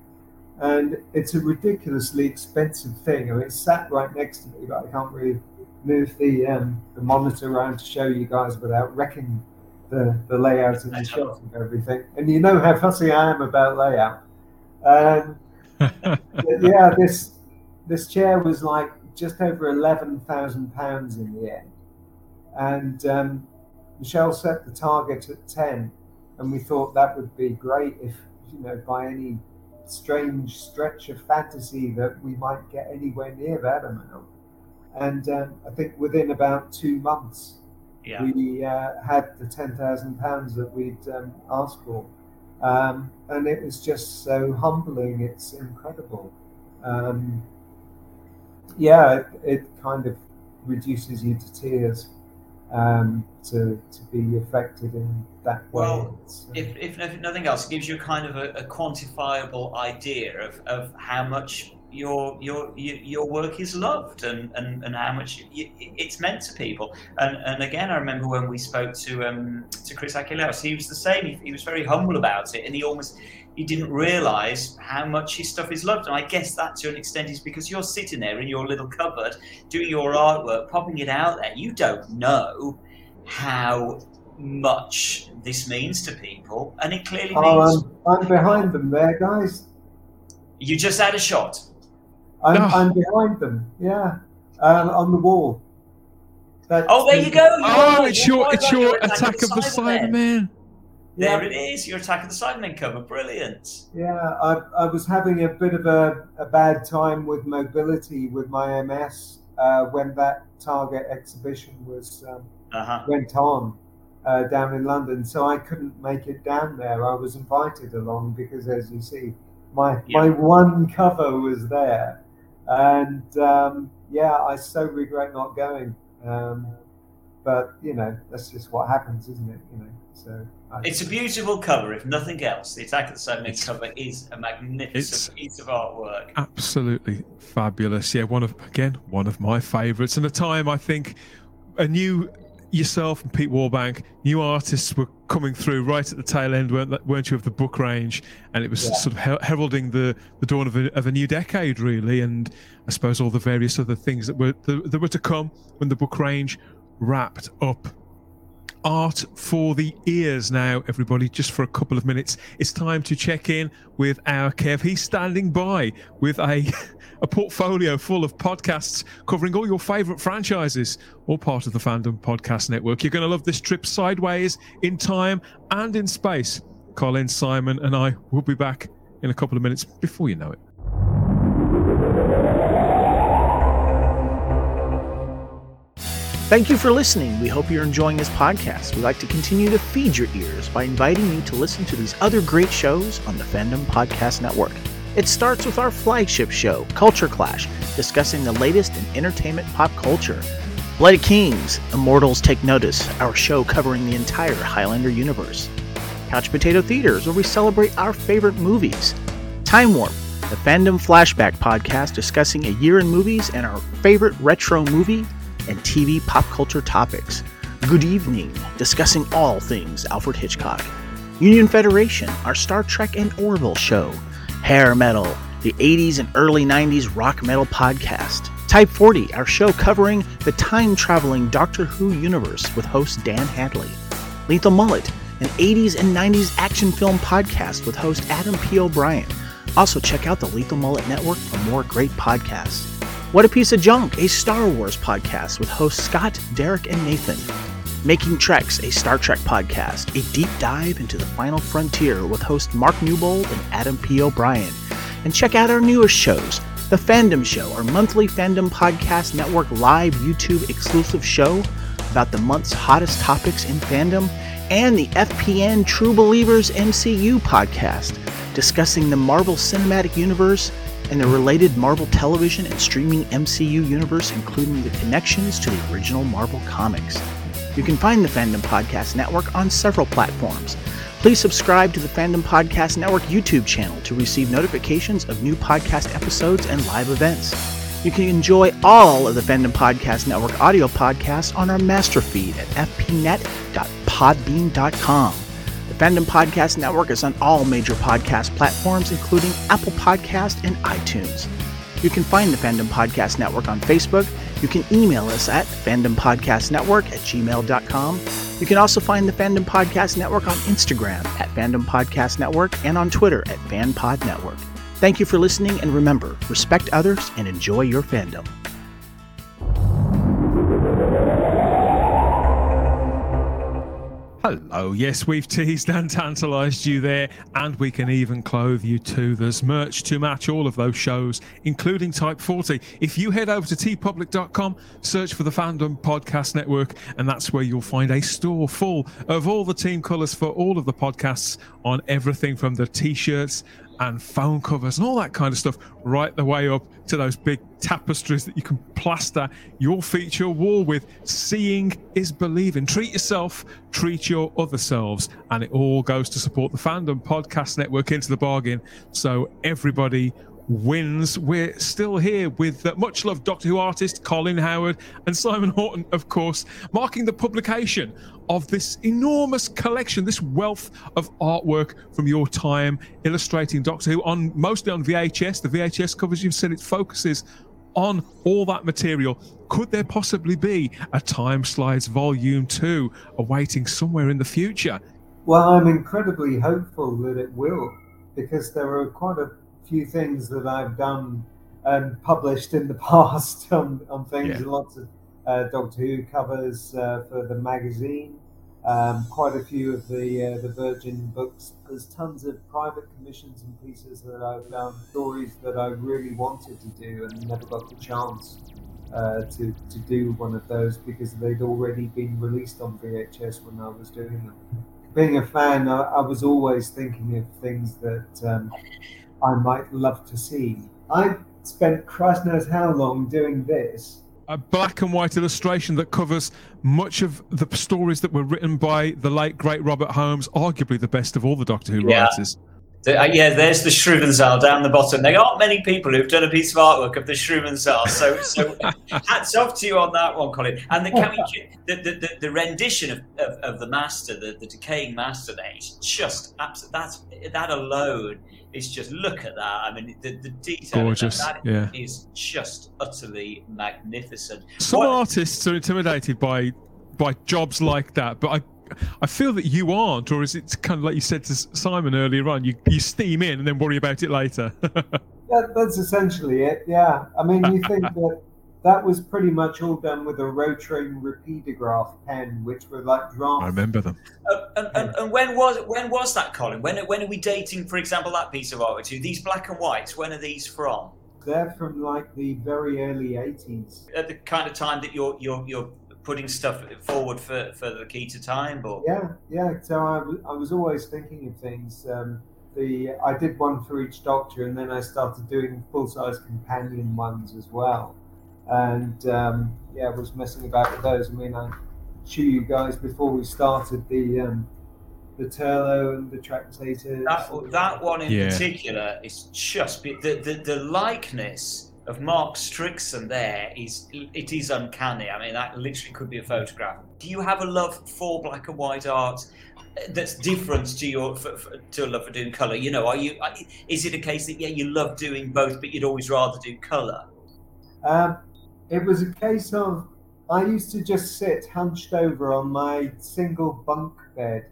[SPEAKER 4] and it's a ridiculously expensive thing. I mean, it's sat right next to me, but I can't really move the um, the monitor around to show you guys without wrecking the, the layout and the shot and everything. And you know how fussy I am about layout. Um, yeah, this this chair was like just over eleven thousand pounds in the end, and um, Michelle set the target at ten, and we thought that would be great if you know, by any strange stretch of fantasy that we might get anywhere near that amount. And um, I think within about two months,
[SPEAKER 3] Yeah.
[SPEAKER 4] we uh, had the ten thousand pounds that we'd um, asked for, um, and it was just so humbling. It's incredible. Um, yeah, it, it kind of reduces you to tears um, to to be affected in that way.
[SPEAKER 3] Well,
[SPEAKER 4] uh,
[SPEAKER 3] if, if, if nothing else, it gives you kind of a, a quantifiable idea of, of how much your your your work is loved and, and, and how much it's meant to people. And and again, I remember when we spoke to um to Chris Achilleos, he was the same. He, he was very humble about it, and he almost he didn't realise how much his stuff is loved. And I guess that to an extent is because you're sitting there in your little cupboard doing your artwork, popping it out there. You don't know how much this means to people, and it clearly
[SPEAKER 4] oh,
[SPEAKER 3] means
[SPEAKER 4] I'm, I'm behind them there, guys.
[SPEAKER 3] you just had a shot.
[SPEAKER 4] I'm,
[SPEAKER 2] No.
[SPEAKER 4] I'm behind them. Yeah, um, on the wall. That's
[SPEAKER 3] Oh, there you go.
[SPEAKER 2] Oh,
[SPEAKER 3] You're-
[SPEAKER 2] it's your it's your
[SPEAKER 3] you're
[SPEAKER 2] attack of the
[SPEAKER 3] Cybermen. There it is. Your Attack of the Cybermen cover. Brilliant.
[SPEAKER 4] Yeah, I, I was having a bit of a, a bad time with mobility with my MS uh, when that Target exhibition was um,
[SPEAKER 3] Uh huh.
[SPEAKER 4] went on uh, down in London, so I couldn't make it down there. I was invited along because, as you see, my
[SPEAKER 3] Yeah.
[SPEAKER 4] my one cover was there, and um, yeah, I so regret not going. Um, but you know, that's just what happens, isn't it? You know, so
[SPEAKER 3] It's a beautiful cover, if nothing else. The Attack of the Cybermen cover is a magnificent piece of artwork.
[SPEAKER 2] Absolutely fabulous. Yeah, one of again one of my favourites. And a time I think a new yourself and Pete Warbank, new artists were coming through right at the tail end, weren't, weren't you, of the book range? And it was
[SPEAKER 4] Yeah.
[SPEAKER 2] sort of her- heralding the, the dawn of a, of a new decade, really. And I suppose all the various other things that were that, that were to come when the book range wrapped up. Art for the ears now, everybody, just for a couple of minutes. It's time to check in with our Kev. He's standing by with a, a portfolio full of podcasts covering all your favourite franchises, all part of the Fandom Podcast Network. You're going to love this trip sideways in time and in space. Colin, Simon, and I will be back in a couple of minutes before you know it.
[SPEAKER 5] Thank you for listening. We hope you're enjoying this podcast. We'd like to continue to feed your ears by inviting you to listen to these other great shows on the Fandom Podcast Network. It starts with our flagship show, Culture Clash, discussing the latest in entertainment pop culture. Bloody Kings, Immortals Take Notice, our show covering the entire Highlander universe. Couch Potato Theaters, where we celebrate our favorite movies. Time Warp, the fandom flashback podcast discussing a year in movies and our favorite retro movie and TV pop culture topics. Good Evening, discussing all things Alfred Hitchcock. Union Federation, our Star Trek and Orville show. Hair Metal, the 80s and early 90s rock metal podcast. Type 40, our show covering the time traveling Doctor Who universe with host Dan Hadley. Lethal Mullet, an 80s and 90s action film podcast with host Adam P. O'Brien. Also, check out the Lethal Mullet Network for more great podcasts. What a Piece of Junk, a Star Wars podcast with hosts Scott, Derek, and Nathan. Making Treks, a Star Trek podcast, a deep dive into the final frontier with host Mark Newbold and Adam P. O'Brien. And check out our newest shows The Fandom Show, our monthly Fandom Podcast Network live YouTube exclusive show about the month's hottest topics in fandom, and the FPN True Believers MCU podcast, discussing the Marvel Cinematic Universe and the related Marvel television and streaming MCU universe, including the connections to the original Marvel comics. You can find the Fandom Podcast Network on several platforms. Please subscribe to the Fandom Podcast Network YouTube channel to receive notifications of new podcast episodes and live events. You can enjoy all of the Fandom Podcast Network audio podcasts on our master feed at fpnet.podbean.com. Fandom Podcast Network is on all major podcast platforms, including Apple Podcast and iTunes. You can find the Fandom Podcast Network on Facebook. You can email us at fandompodcastnetwork at gmail.com. You can also find the Fandom Podcast Network on Instagram at Fandom Podcast Network and on Twitter at FanPod Network. Thank you for listening, and remember, respect others and enjoy your fandom.
[SPEAKER 2] Hello. Yes, we've teased and tantalised you there, and we can even clothe you too. There's merch to match all of those shows, including Type 40. If you head over to teepublic.com, search for the Fandom Podcast Network, and that's where you'll find a store full of all the team colours for all of the podcasts on everything from the t shirts and phone covers and all that kind of stuff, right the way up to those big tapestries that you can plaster your feature wall with. Seeing is believing. Treat yourself, treat your other selves, and it all goes to support the Fandom Podcast Network into the bargain. So everybody wins. We're still here with uh, much loved Doctor Who artist Colin Howard and Simon Horton, of course, marking the publication of this enormous collection, this wealth of artwork from your time illustrating Doctor Who on mostly on VHS. The VHS covers you've said it focuses on all that material. Could there possibly be a Time Slides Volume 2 awaiting somewhere in the future?
[SPEAKER 4] Well, I'm incredibly hopeful that it will, because there are quite a few things that I've done and published in the past on, on things,
[SPEAKER 2] Yeah.
[SPEAKER 4] lots of uh, Doctor Who covers uh, for the magazine, um, quite a few of the uh, the Virgin books. There's tons of private commissions and pieces that I've done, stories that I really wanted to do and never got the chance uh, to to do one of those because they'd already been released on VHS when I was doing them. Being a fan, I, I was always thinking of things that um, I might love to see. I spent Christ knows how long doing this.
[SPEAKER 2] a black and white illustration that covers much of the stories that were written by the late great Robert Holmes, arguably the best of all the Doctor Who
[SPEAKER 3] Yeah.
[SPEAKER 2] writers.
[SPEAKER 3] The- uh, yeah, there's the Shrivenzale down the bottom. There aren't many people who've done a piece of artwork of the Shrivenzale, so so hats off to you on that one, Colin. And the can we- the, the, the, rendition of, of, of the Master, the, the decaying Master, there is just absolute. That's that alone is just look at that. I mean, the, the detail of
[SPEAKER 2] Gorgeous,
[SPEAKER 3] that,
[SPEAKER 2] yeah.
[SPEAKER 3] that is just utterly magnificent.
[SPEAKER 2] Some
[SPEAKER 3] What-
[SPEAKER 2] artists are intimidated by by jobs like that, but I I feel that you aren't, or is it kind of like you said to Simon earlier on? You you steam in and then worry about it later.
[SPEAKER 4] That, that's essentially it. Yeah, I mean, you think that that was pretty much all done with a Rotring Rapidograph pen, which were like draft.
[SPEAKER 2] I remember them.
[SPEAKER 3] Uh, and, and, and when was when was that, Colin? When when are we dating, for example, that piece of artwork? To these black and whites, when are these from?
[SPEAKER 4] They're from like the very early '80s.
[SPEAKER 3] At the kind of time that you're you're you're putting stuff forward for, for the key to time, or
[SPEAKER 4] Yeah, yeah. So I, w- I was always thinking of things. Um, the I did one for each Doctor, and then I started doing full-size companion ones as well. And um, yeah, I was messing about with those. I mean, I show you guys before we started the um, the Turlough and the Tractator.
[SPEAKER 3] that that one in
[SPEAKER 2] Yeah.
[SPEAKER 3] particular is just the, the the likeness of Mark Strickson there is it is uncanny. I mean, that literally could be a photograph. Do you have a love for black and white art? That's different to your for, for, to a love for doing color. You know, are you is it a case that yeah, you love doing both, but you'd always rather do color?
[SPEAKER 4] Um, it was a case of I used to just sit hunched over on my single bunk bed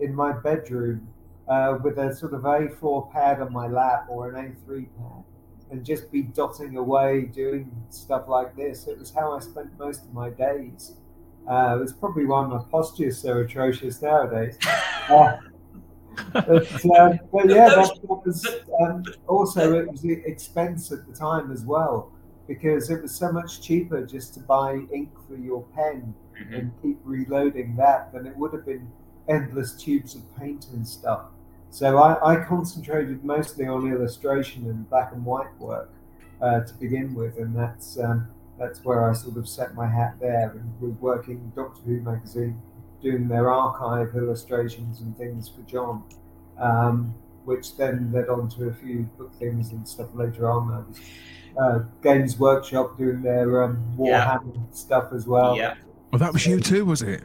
[SPEAKER 4] in my bedroom uh, with a sort of A4 pad on my lap or an A3 pad and just be dotting away doing stuff like this. It was how I spent most of my days. Uh, it's probably why my posture is so atrocious nowadays. Uh, but, uh, but yeah, that, was um, also it was the expense at the time as well because it was so much cheaper just to buy ink for your pen and keep reloading that than it would have been endless tubes of paint and stuff. So I, I concentrated mostly on illustration and black and white work uh, to begin with, and that's um, that's where I sort of set my hat there and was working Doctor Who magazine, doing their archive illustrations and things for John, um, which then led on to a few book things and stuff later on. I was uh, Games Workshop doing their um,
[SPEAKER 3] Yeah.
[SPEAKER 4] Warhammer stuff as well.
[SPEAKER 3] Yeah.
[SPEAKER 2] Well, that was you too, was it?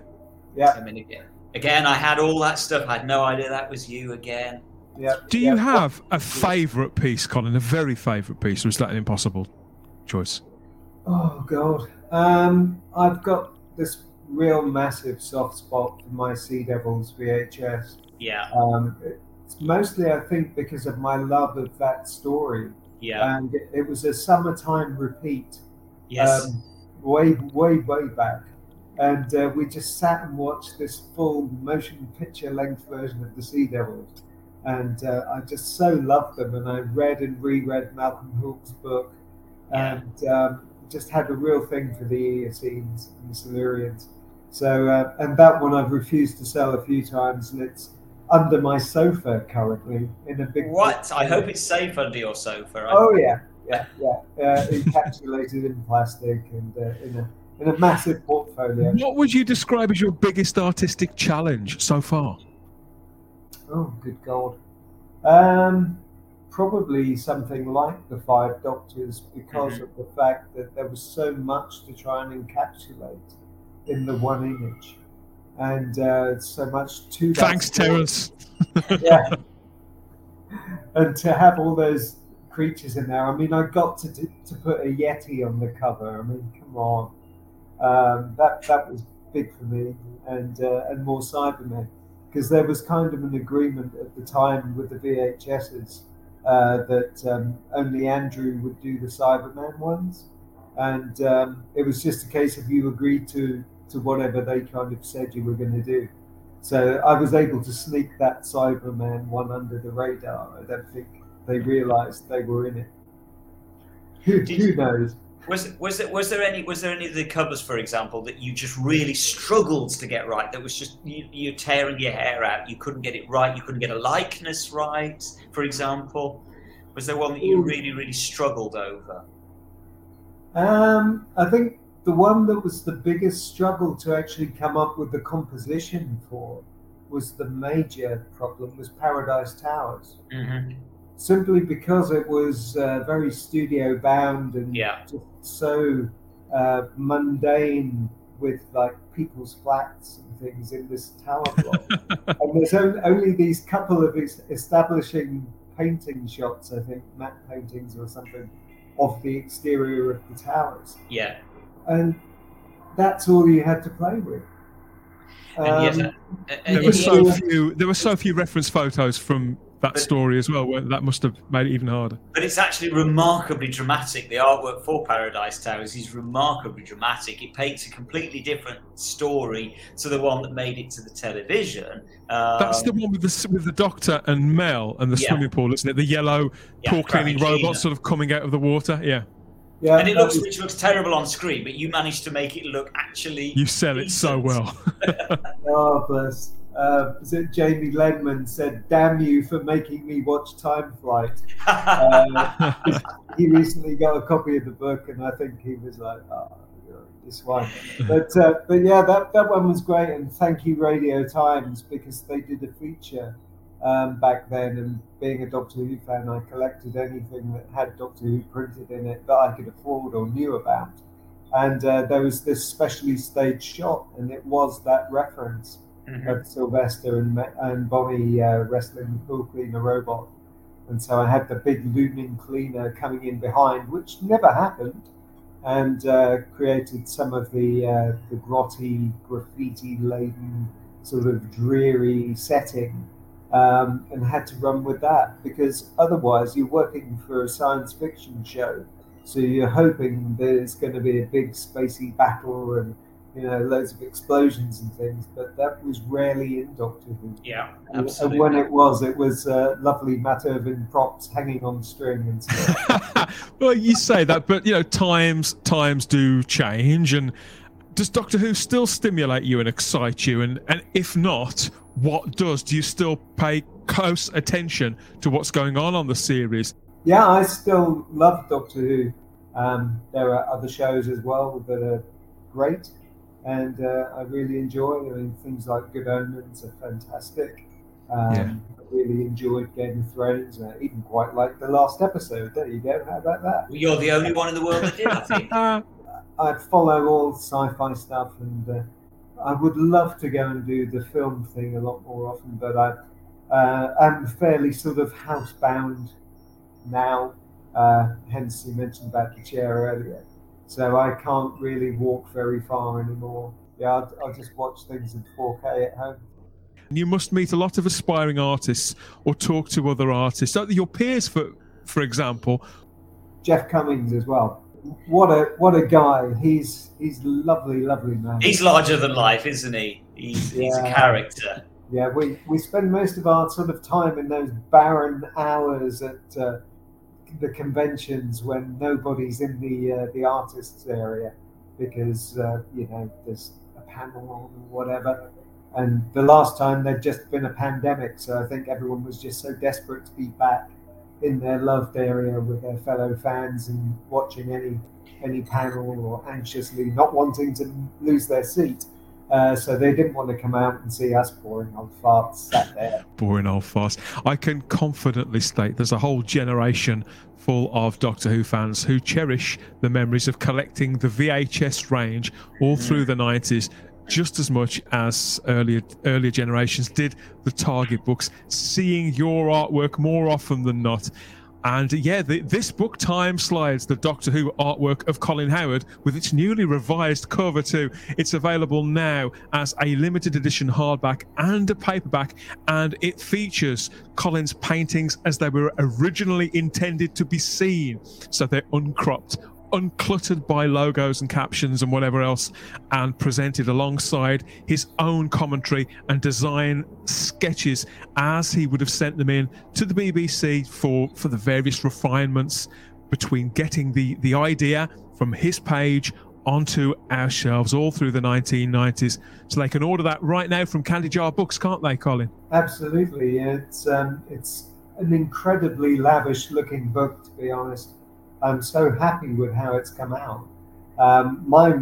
[SPEAKER 4] yeah,
[SPEAKER 3] I mean, again, again, I had all that stuff. I had no idea that was you again.
[SPEAKER 4] yeah.
[SPEAKER 2] Do you
[SPEAKER 4] yeah.
[SPEAKER 2] have a favourite piece, Colin? A very favourite piece, or is that an impossible choice?
[SPEAKER 4] Oh god. Um, I've got this real massive soft spot for my Sea Devils VHS.
[SPEAKER 3] Yeah,
[SPEAKER 4] Um, it's mostly, I think, because of my love of that story,
[SPEAKER 3] yeah,
[SPEAKER 4] and it, it was a summertime repeat.
[SPEAKER 3] yes.
[SPEAKER 4] Um, way, way, way back, and uh, we just sat and watched this full motion picture length version of the Sea Devils. And uh, I just so loved them, and I read and reread Malcolm Hulke's book, and um, just had a real thing for the Eocenes and the Silurians. So, uh, and that one I've refused to sell a few times, and it's under my sofa currently in a big.
[SPEAKER 3] What? I hope it's safe under your sofa. I-
[SPEAKER 4] Oh yeah, yeah, yeah. Uh, encapsulated in plastic and uh, in a in a massive portfolio.
[SPEAKER 2] What would you describe as your biggest artistic challenge so far?
[SPEAKER 4] Oh, good God. Um, probably something like the Five Doctors because
[SPEAKER 3] Mhm.
[SPEAKER 4] of the fact that there was so much to try and encapsulate in the one image, and uh, so much to
[SPEAKER 2] Thanks. Terence.
[SPEAKER 4] yeah. and to have all those creatures in there. I mean, I got to to, to put a yeti on the cover. I mean, come on, um, that that was big for me, and uh, and more Cybermen because there was kind of an agreement at the time with the VHSs uh, that um, only Andrew would do the Cyberman ones, and um, it was just a case of you agreed to to whatever they kind of said you were going to do. So I was able to sneak that Cyberman one under the radar. I don't think they realised they were in it. Who, who knows?
[SPEAKER 3] Was was there was there any was there any of the covers, for example, that you just really struggled to get right? That was just you, you tearing your hair out. You couldn't get it right. You couldn't get a likeness right, for example. Was there one that you really really struggled over?
[SPEAKER 4] Um, I think the one that was the biggest struggle to actually come up with the composition for was the major problem was Paradise Towers.
[SPEAKER 3] Mm-hmm.
[SPEAKER 4] Simply because it was uh, very studio bound and
[SPEAKER 3] Yeah.
[SPEAKER 4] just so uh, mundane with like people's flats and things in this tower block. and there's on- only these couple of es- establishing painting shots, I think, matte paintings or something, of the exterior of the towers.
[SPEAKER 3] Yeah.
[SPEAKER 4] And that's all you had to play with.
[SPEAKER 3] And yet,
[SPEAKER 4] Um,
[SPEAKER 3] uh, and
[SPEAKER 2] There were so few. There were so few reference photos from that
[SPEAKER 3] But-
[SPEAKER 2] story as well. That must have made it even harder.
[SPEAKER 3] But it's actually remarkably dramatic. The artwork for Paradise Towers is remarkably dramatic. It paints a completely different story to the one that made it to the television. Um,
[SPEAKER 2] That's the one with the with the doctor and Mel and the
[SPEAKER 3] Yeah.
[SPEAKER 2] swimming pool, isn't it? The yellow
[SPEAKER 3] yeah,
[SPEAKER 2] pool cleaning
[SPEAKER 3] Gravity
[SPEAKER 2] robot sort of coming out of the water. Yeah,
[SPEAKER 4] yeah,
[SPEAKER 3] and it looks which looks terrible on screen, but you managed to make it look actually.
[SPEAKER 2] you sell it so well.
[SPEAKER 4] Oh, bless. Uh, Jamie Lenman said, "Damn you for making me watch Time Flight." Uh, he recently got a copy of the book, and I think he was like, "Oh, this one." But uh, but yeah, that that one was great, and thank you Radio Times because they did a feature um, back then. And being a Doctor Who fan, I collected anything that had Doctor Who printed in it that I could afford or knew about. And uh, there was this specially staged shot, and it was that reference
[SPEAKER 3] Mhm.
[SPEAKER 4] of Sylvester and, and Bonnie uh, wrestling the pool cleaner robot. And so I had the big looming cleaner coming in behind, which never happened, and uh, created some of the uh, the grotty, graffiti laden, sort of dreary setting, um, and had to run with that because otherwise you're working for a science fiction show, so you're hoping there's going to be a big spacey battle and you know loads of explosions and things, but that was rarely in Doctor Who.
[SPEAKER 3] yeah,
[SPEAKER 4] And-
[SPEAKER 3] absolutely.
[SPEAKER 4] And when it was, it was uh, lovely Mat Irvine props hanging on string and stuff.
[SPEAKER 2] well, you say that, but you know, times times do change, and does Doctor Who still stimulate you and excite you? And and if not, what does? Do you still pay close attention to what's going on on the series?
[SPEAKER 4] yeah, I still love Doctor Who. Um, there are other shows as well that are great, and uh, I really enjoy. I mean, things like Good Omens are fantastic. Um,
[SPEAKER 2] Yeah.
[SPEAKER 4] I really enjoyed Game of Thrones. I even quite like the last episode. There you go. How about that?
[SPEAKER 3] You're the only one in the world that did, I think.
[SPEAKER 4] I follow all sci-fi stuff, and uh, I would love to go and do the film thing a lot more often. But I, uh, I'm fairly sort of housebound now. Uh, hence, you mentioned about the chair earlier, so I can't really walk very far anymore. Yeah, I'll, I'll just watch things in 4K at home.
[SPEAKER 2] you must meet a lot of aspiring artists or talk to other artists. Your peers, for for example,
[SPEAKER 4] Jeff Cummins as well. what a what a guy. He's he's lovely, lovely man.
[SPEAKER 3] He's larger than life, isn't he? He's, he's a character.
[SPEAKER 4] Yeah, we, we spend most of our sort of time in those barren hours at uh, the conventions when nobody's in the uh, the artists area because uh, you know there's a panel or whatever. And the last time there'd just been a pandemic, so I think everyone was just so desperate to be back in their loved area with their fellow fans and watching any any panel or anxiously not wanting to lose their seat. Uh, so they didn't want to come out and see us boring old farts sat there.
[SPEAKER 2] boring old farce. I can confidently state there's a whole generation full of Doctor Who fans who cherish the memories of collecting the VHS range all through the 90s just as much as earlier earlier generations did the target books seeing your artwork more often than not and yeah, the, this book time slides the Doctor Who artwork of Colin Howard with its newly revised cover too. It's available now as a limited edition hardback and a paperback, and it features Colin's paintings as they were originally intended to be seen. So they're uncropped, uncluttered by logos and captions and whatever else, and presented alongside his own commentary and design sketches as he would have sent them in to the BBC for, for the various refinements between getting the, the idea from his page onto our shelves all through the 1990s. So they can order that right now from Candy Jar Books, can't they, Colin?
[SPEAKER 4] Absolutely, it's um, it's an incredibly lavish looking book. To be honest, I'm so happy with how it's come out. Um, my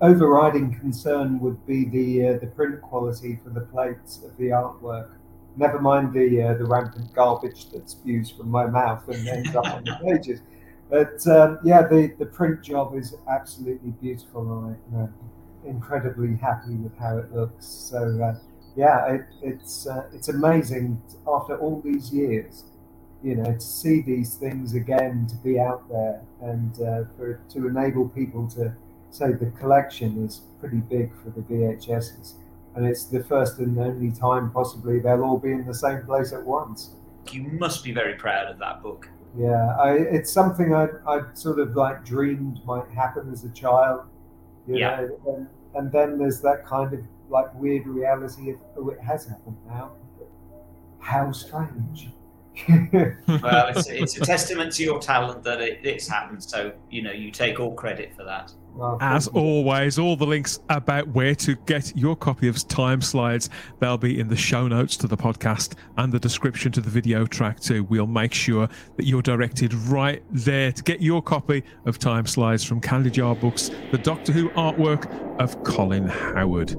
[SPEAKER 4] overriding concern would be the uh, the print quality for the plates of the artwork. Never mind the uh, the rampant garbage that spews from my mouth and ends up on the pages. But um, yeah, the, the print job is absolutely beautiful. I'm uh, incredibly happy with how it looks. So uh, yeah, it, it's uh, it's amazing after all these years, you know, to see these things again, to be out there, and uh, for to enable people to say the collection is pretty big for the VHSs, and it's the first and only time possibly they'll all be in the same place at once.
[SPEAKER 3] You must be very proud of that book.
[SPEAKER 4] Yeah, I, it's something I I sort of like dreamed might happen as a child, you
[SPEAKER 3] Yeah.
[SPEAKER 4] know, and, and then there's that kind of like weird reality of oh, it has happened now. How strange.
[SPEAKER 3] Well, it's, it's a testament to your talent that it, it's happened. So, you know, you take all credit for that.
[SPEAKER 4] Well,
[SPEAKER 2] As
[SPEAKER 4] you.
[SPEAKER 2] always, all the links about where to get your copy of Time Slides, they'll be in the show notes to the podcast and the description to the video track too. We'll make sure that you're directed right there to get your copy of Time Slides from Candy Jar Books, the Doctor Who artwork of Colin Howard.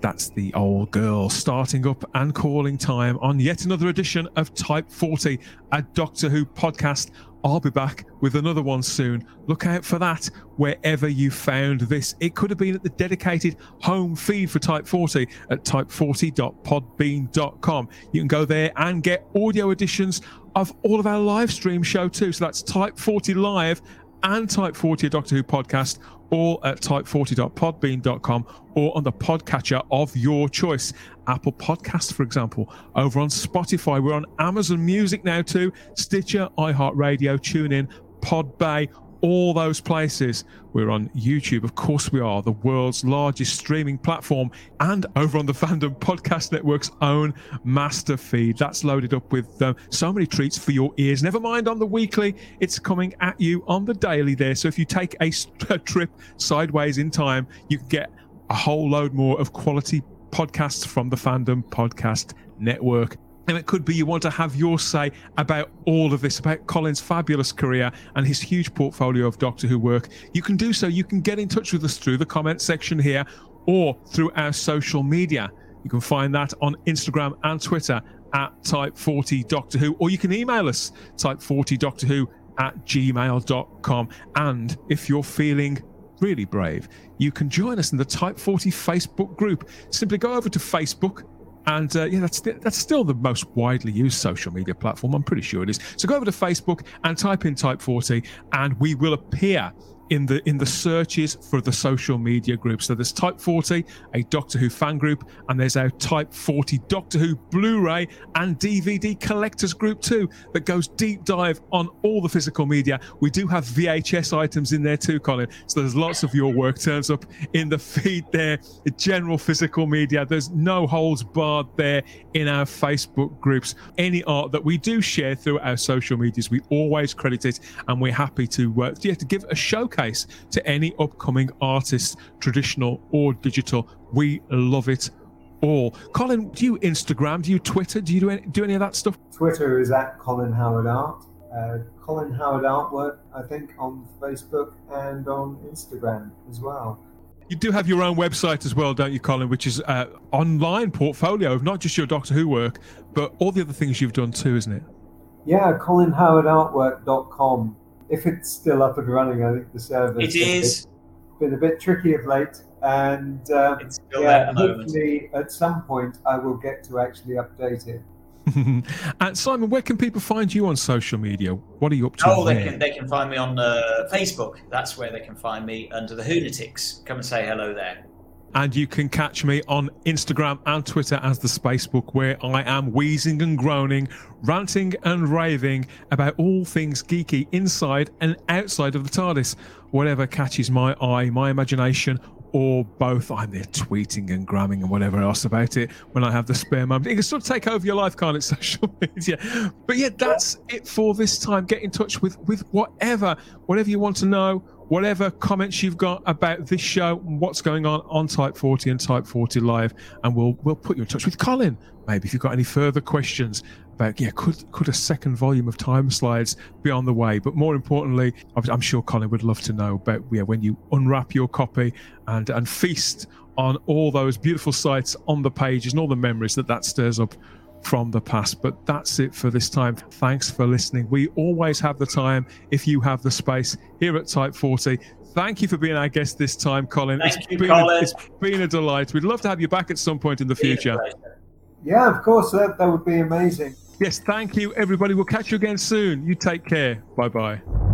[SPEAKER 2] That's the old girl starting up and calling time on yet another edition of Type 40, a Doctor Who podcast. I'll be back with another one soon. Look out for that wherever you found this. It could have been at the dedicated home feed for Type 40 at type40.podbean.com. You can go there and get audio editions of all of our live stream show too. So that's Type 40 Live and Type 40 a Doctor Who podcast, all at type40.podbean.com or on the podcatcher of your choice. Apple Podcasts, for example, over on Spotify. We're on Amazon Music now too, Stitcher, iHeartRadio, TuneIn, Podbay, all those places. We're on YouTube, of course, we are the world's largest streaming platform, and over on the Fandom Podcast Network's own master feed. That's loaded up with um, so many treats for your ears. Never mind on the weekly, it's coming at you on the daily there. So if you take a trip sideways in time, you can get a whole load more of quality podcasts from the Fandom Podcast Network. And it could be you want to have your say about all of this, about Colin's fabulous career and his huge portfolio of Doctor Who work. You can do so. You can get in touch with us through the comment section here or through our social media. You can find that on Instagram and Twitter at Type40 Doctor Who, or you can email us Type40 Doctor Who at gmail.com. And if you're feeling really brave, you can join us in the Type 40 Facebook group. Simply go over to Facebook. And uh, yeah, that's that's still the most widely used social media platform. I'm pretty sure it is. So go over to Facebook and type in Type 40, and we will appear in the in the searches for the social media groups. So there's Type 40, a Doctor Who fan group, and there's our Type 40 Doctor Who Blu-ray and DVD collectors group too that goes deep dive on all the physical media. We do have VHS items in there too, Colin. So there's lots of your work turns up in the feed there. The general physical media. There's no holds barred there in our Facebook groups. Any art that we do share through our social medias, we always credit it, and we're happy to uh, to give a showcase to any upcoming artists, traditional or digital. We love it all. Colin, do you Instagram? Do you Twitter? Do you do any, do any of that stuff?
[SPEAKER 4] Twitter is at Colin Howard Art. Uh, Colin Howard Artwork, I think, on Facebook and on Instagram as well.
[SPEAKER 2] You do have your own website as well, don't you, Colin? Which is uh, online portfolio of not just your Doctor Who work, but all the other things you've done too, isn't it?
[SPEAKER 4] Yeah, colinhowardartwork.com. If it's still up and running, I think the server
[SPEAKER 3] It is.
[SPEAKER 4] been a bit tricky of late. And uh,
[SPEAKER 3] It's still there
[SPEAKER 4] yeah,
[SPEAKER 3] at the moment.
[SPEAKER 4] hopefully at some point I will get to actually update it.
[SPEAKER 2] and Simon, where can people find you on social media? What are you up to?
[SPEAKER 3] Oh, they can they can find me on uh, Facebook. That's where they can find me under the Hoonatics. Come and say hello there.
[SPEAKER 2] And you can catch me on Instagram and Twitter as the Spacebook, where I am wheezing and groaning, ranting and raving about all things geeky inside and outside of the TARDIS. Whatever catches my eye, my imagination, or both. I'm there tweeting and gramming and whatever else about it when I have the spare moment. It can sort of take over your life, can't it? Social media. But yeah, that's it for this time. Get in touch with with whatever, whatever you want to know whatever comments you've got about this show, what's going on on Type 40 and Type 40 Live, and we'll we'll put you in touch with Colin. Maybe if you've got any further questions about yeah, could could a second volume of Time Slides be on the way? But more importantly, I'm- sure Colin would love to know about yeah when you unwrap your copy and and feast on all those beautiful sights on the pages and all the memories that that stirs up from the past. But that's it for this time. Thanks for listening. We always have the time if you have the space here at Type 40. Thank you for being our guest this time, Colin.
[SPEAKER 3] Thank
[SPEAKER 2] It's
[SPEAKER 3] you,
[SPEAKER 2] been
[SPEAKER 3] Colin.
[SPEAKER 2] A, it's been a delight. We'd love to have you back at some point in the future.
[SPEAKER 4] Yeah, of course, that, that would be amazing.
[SPEAKER 2] Yes, thank you, everybody. We'll catch you again soon. You take care. Bye bye.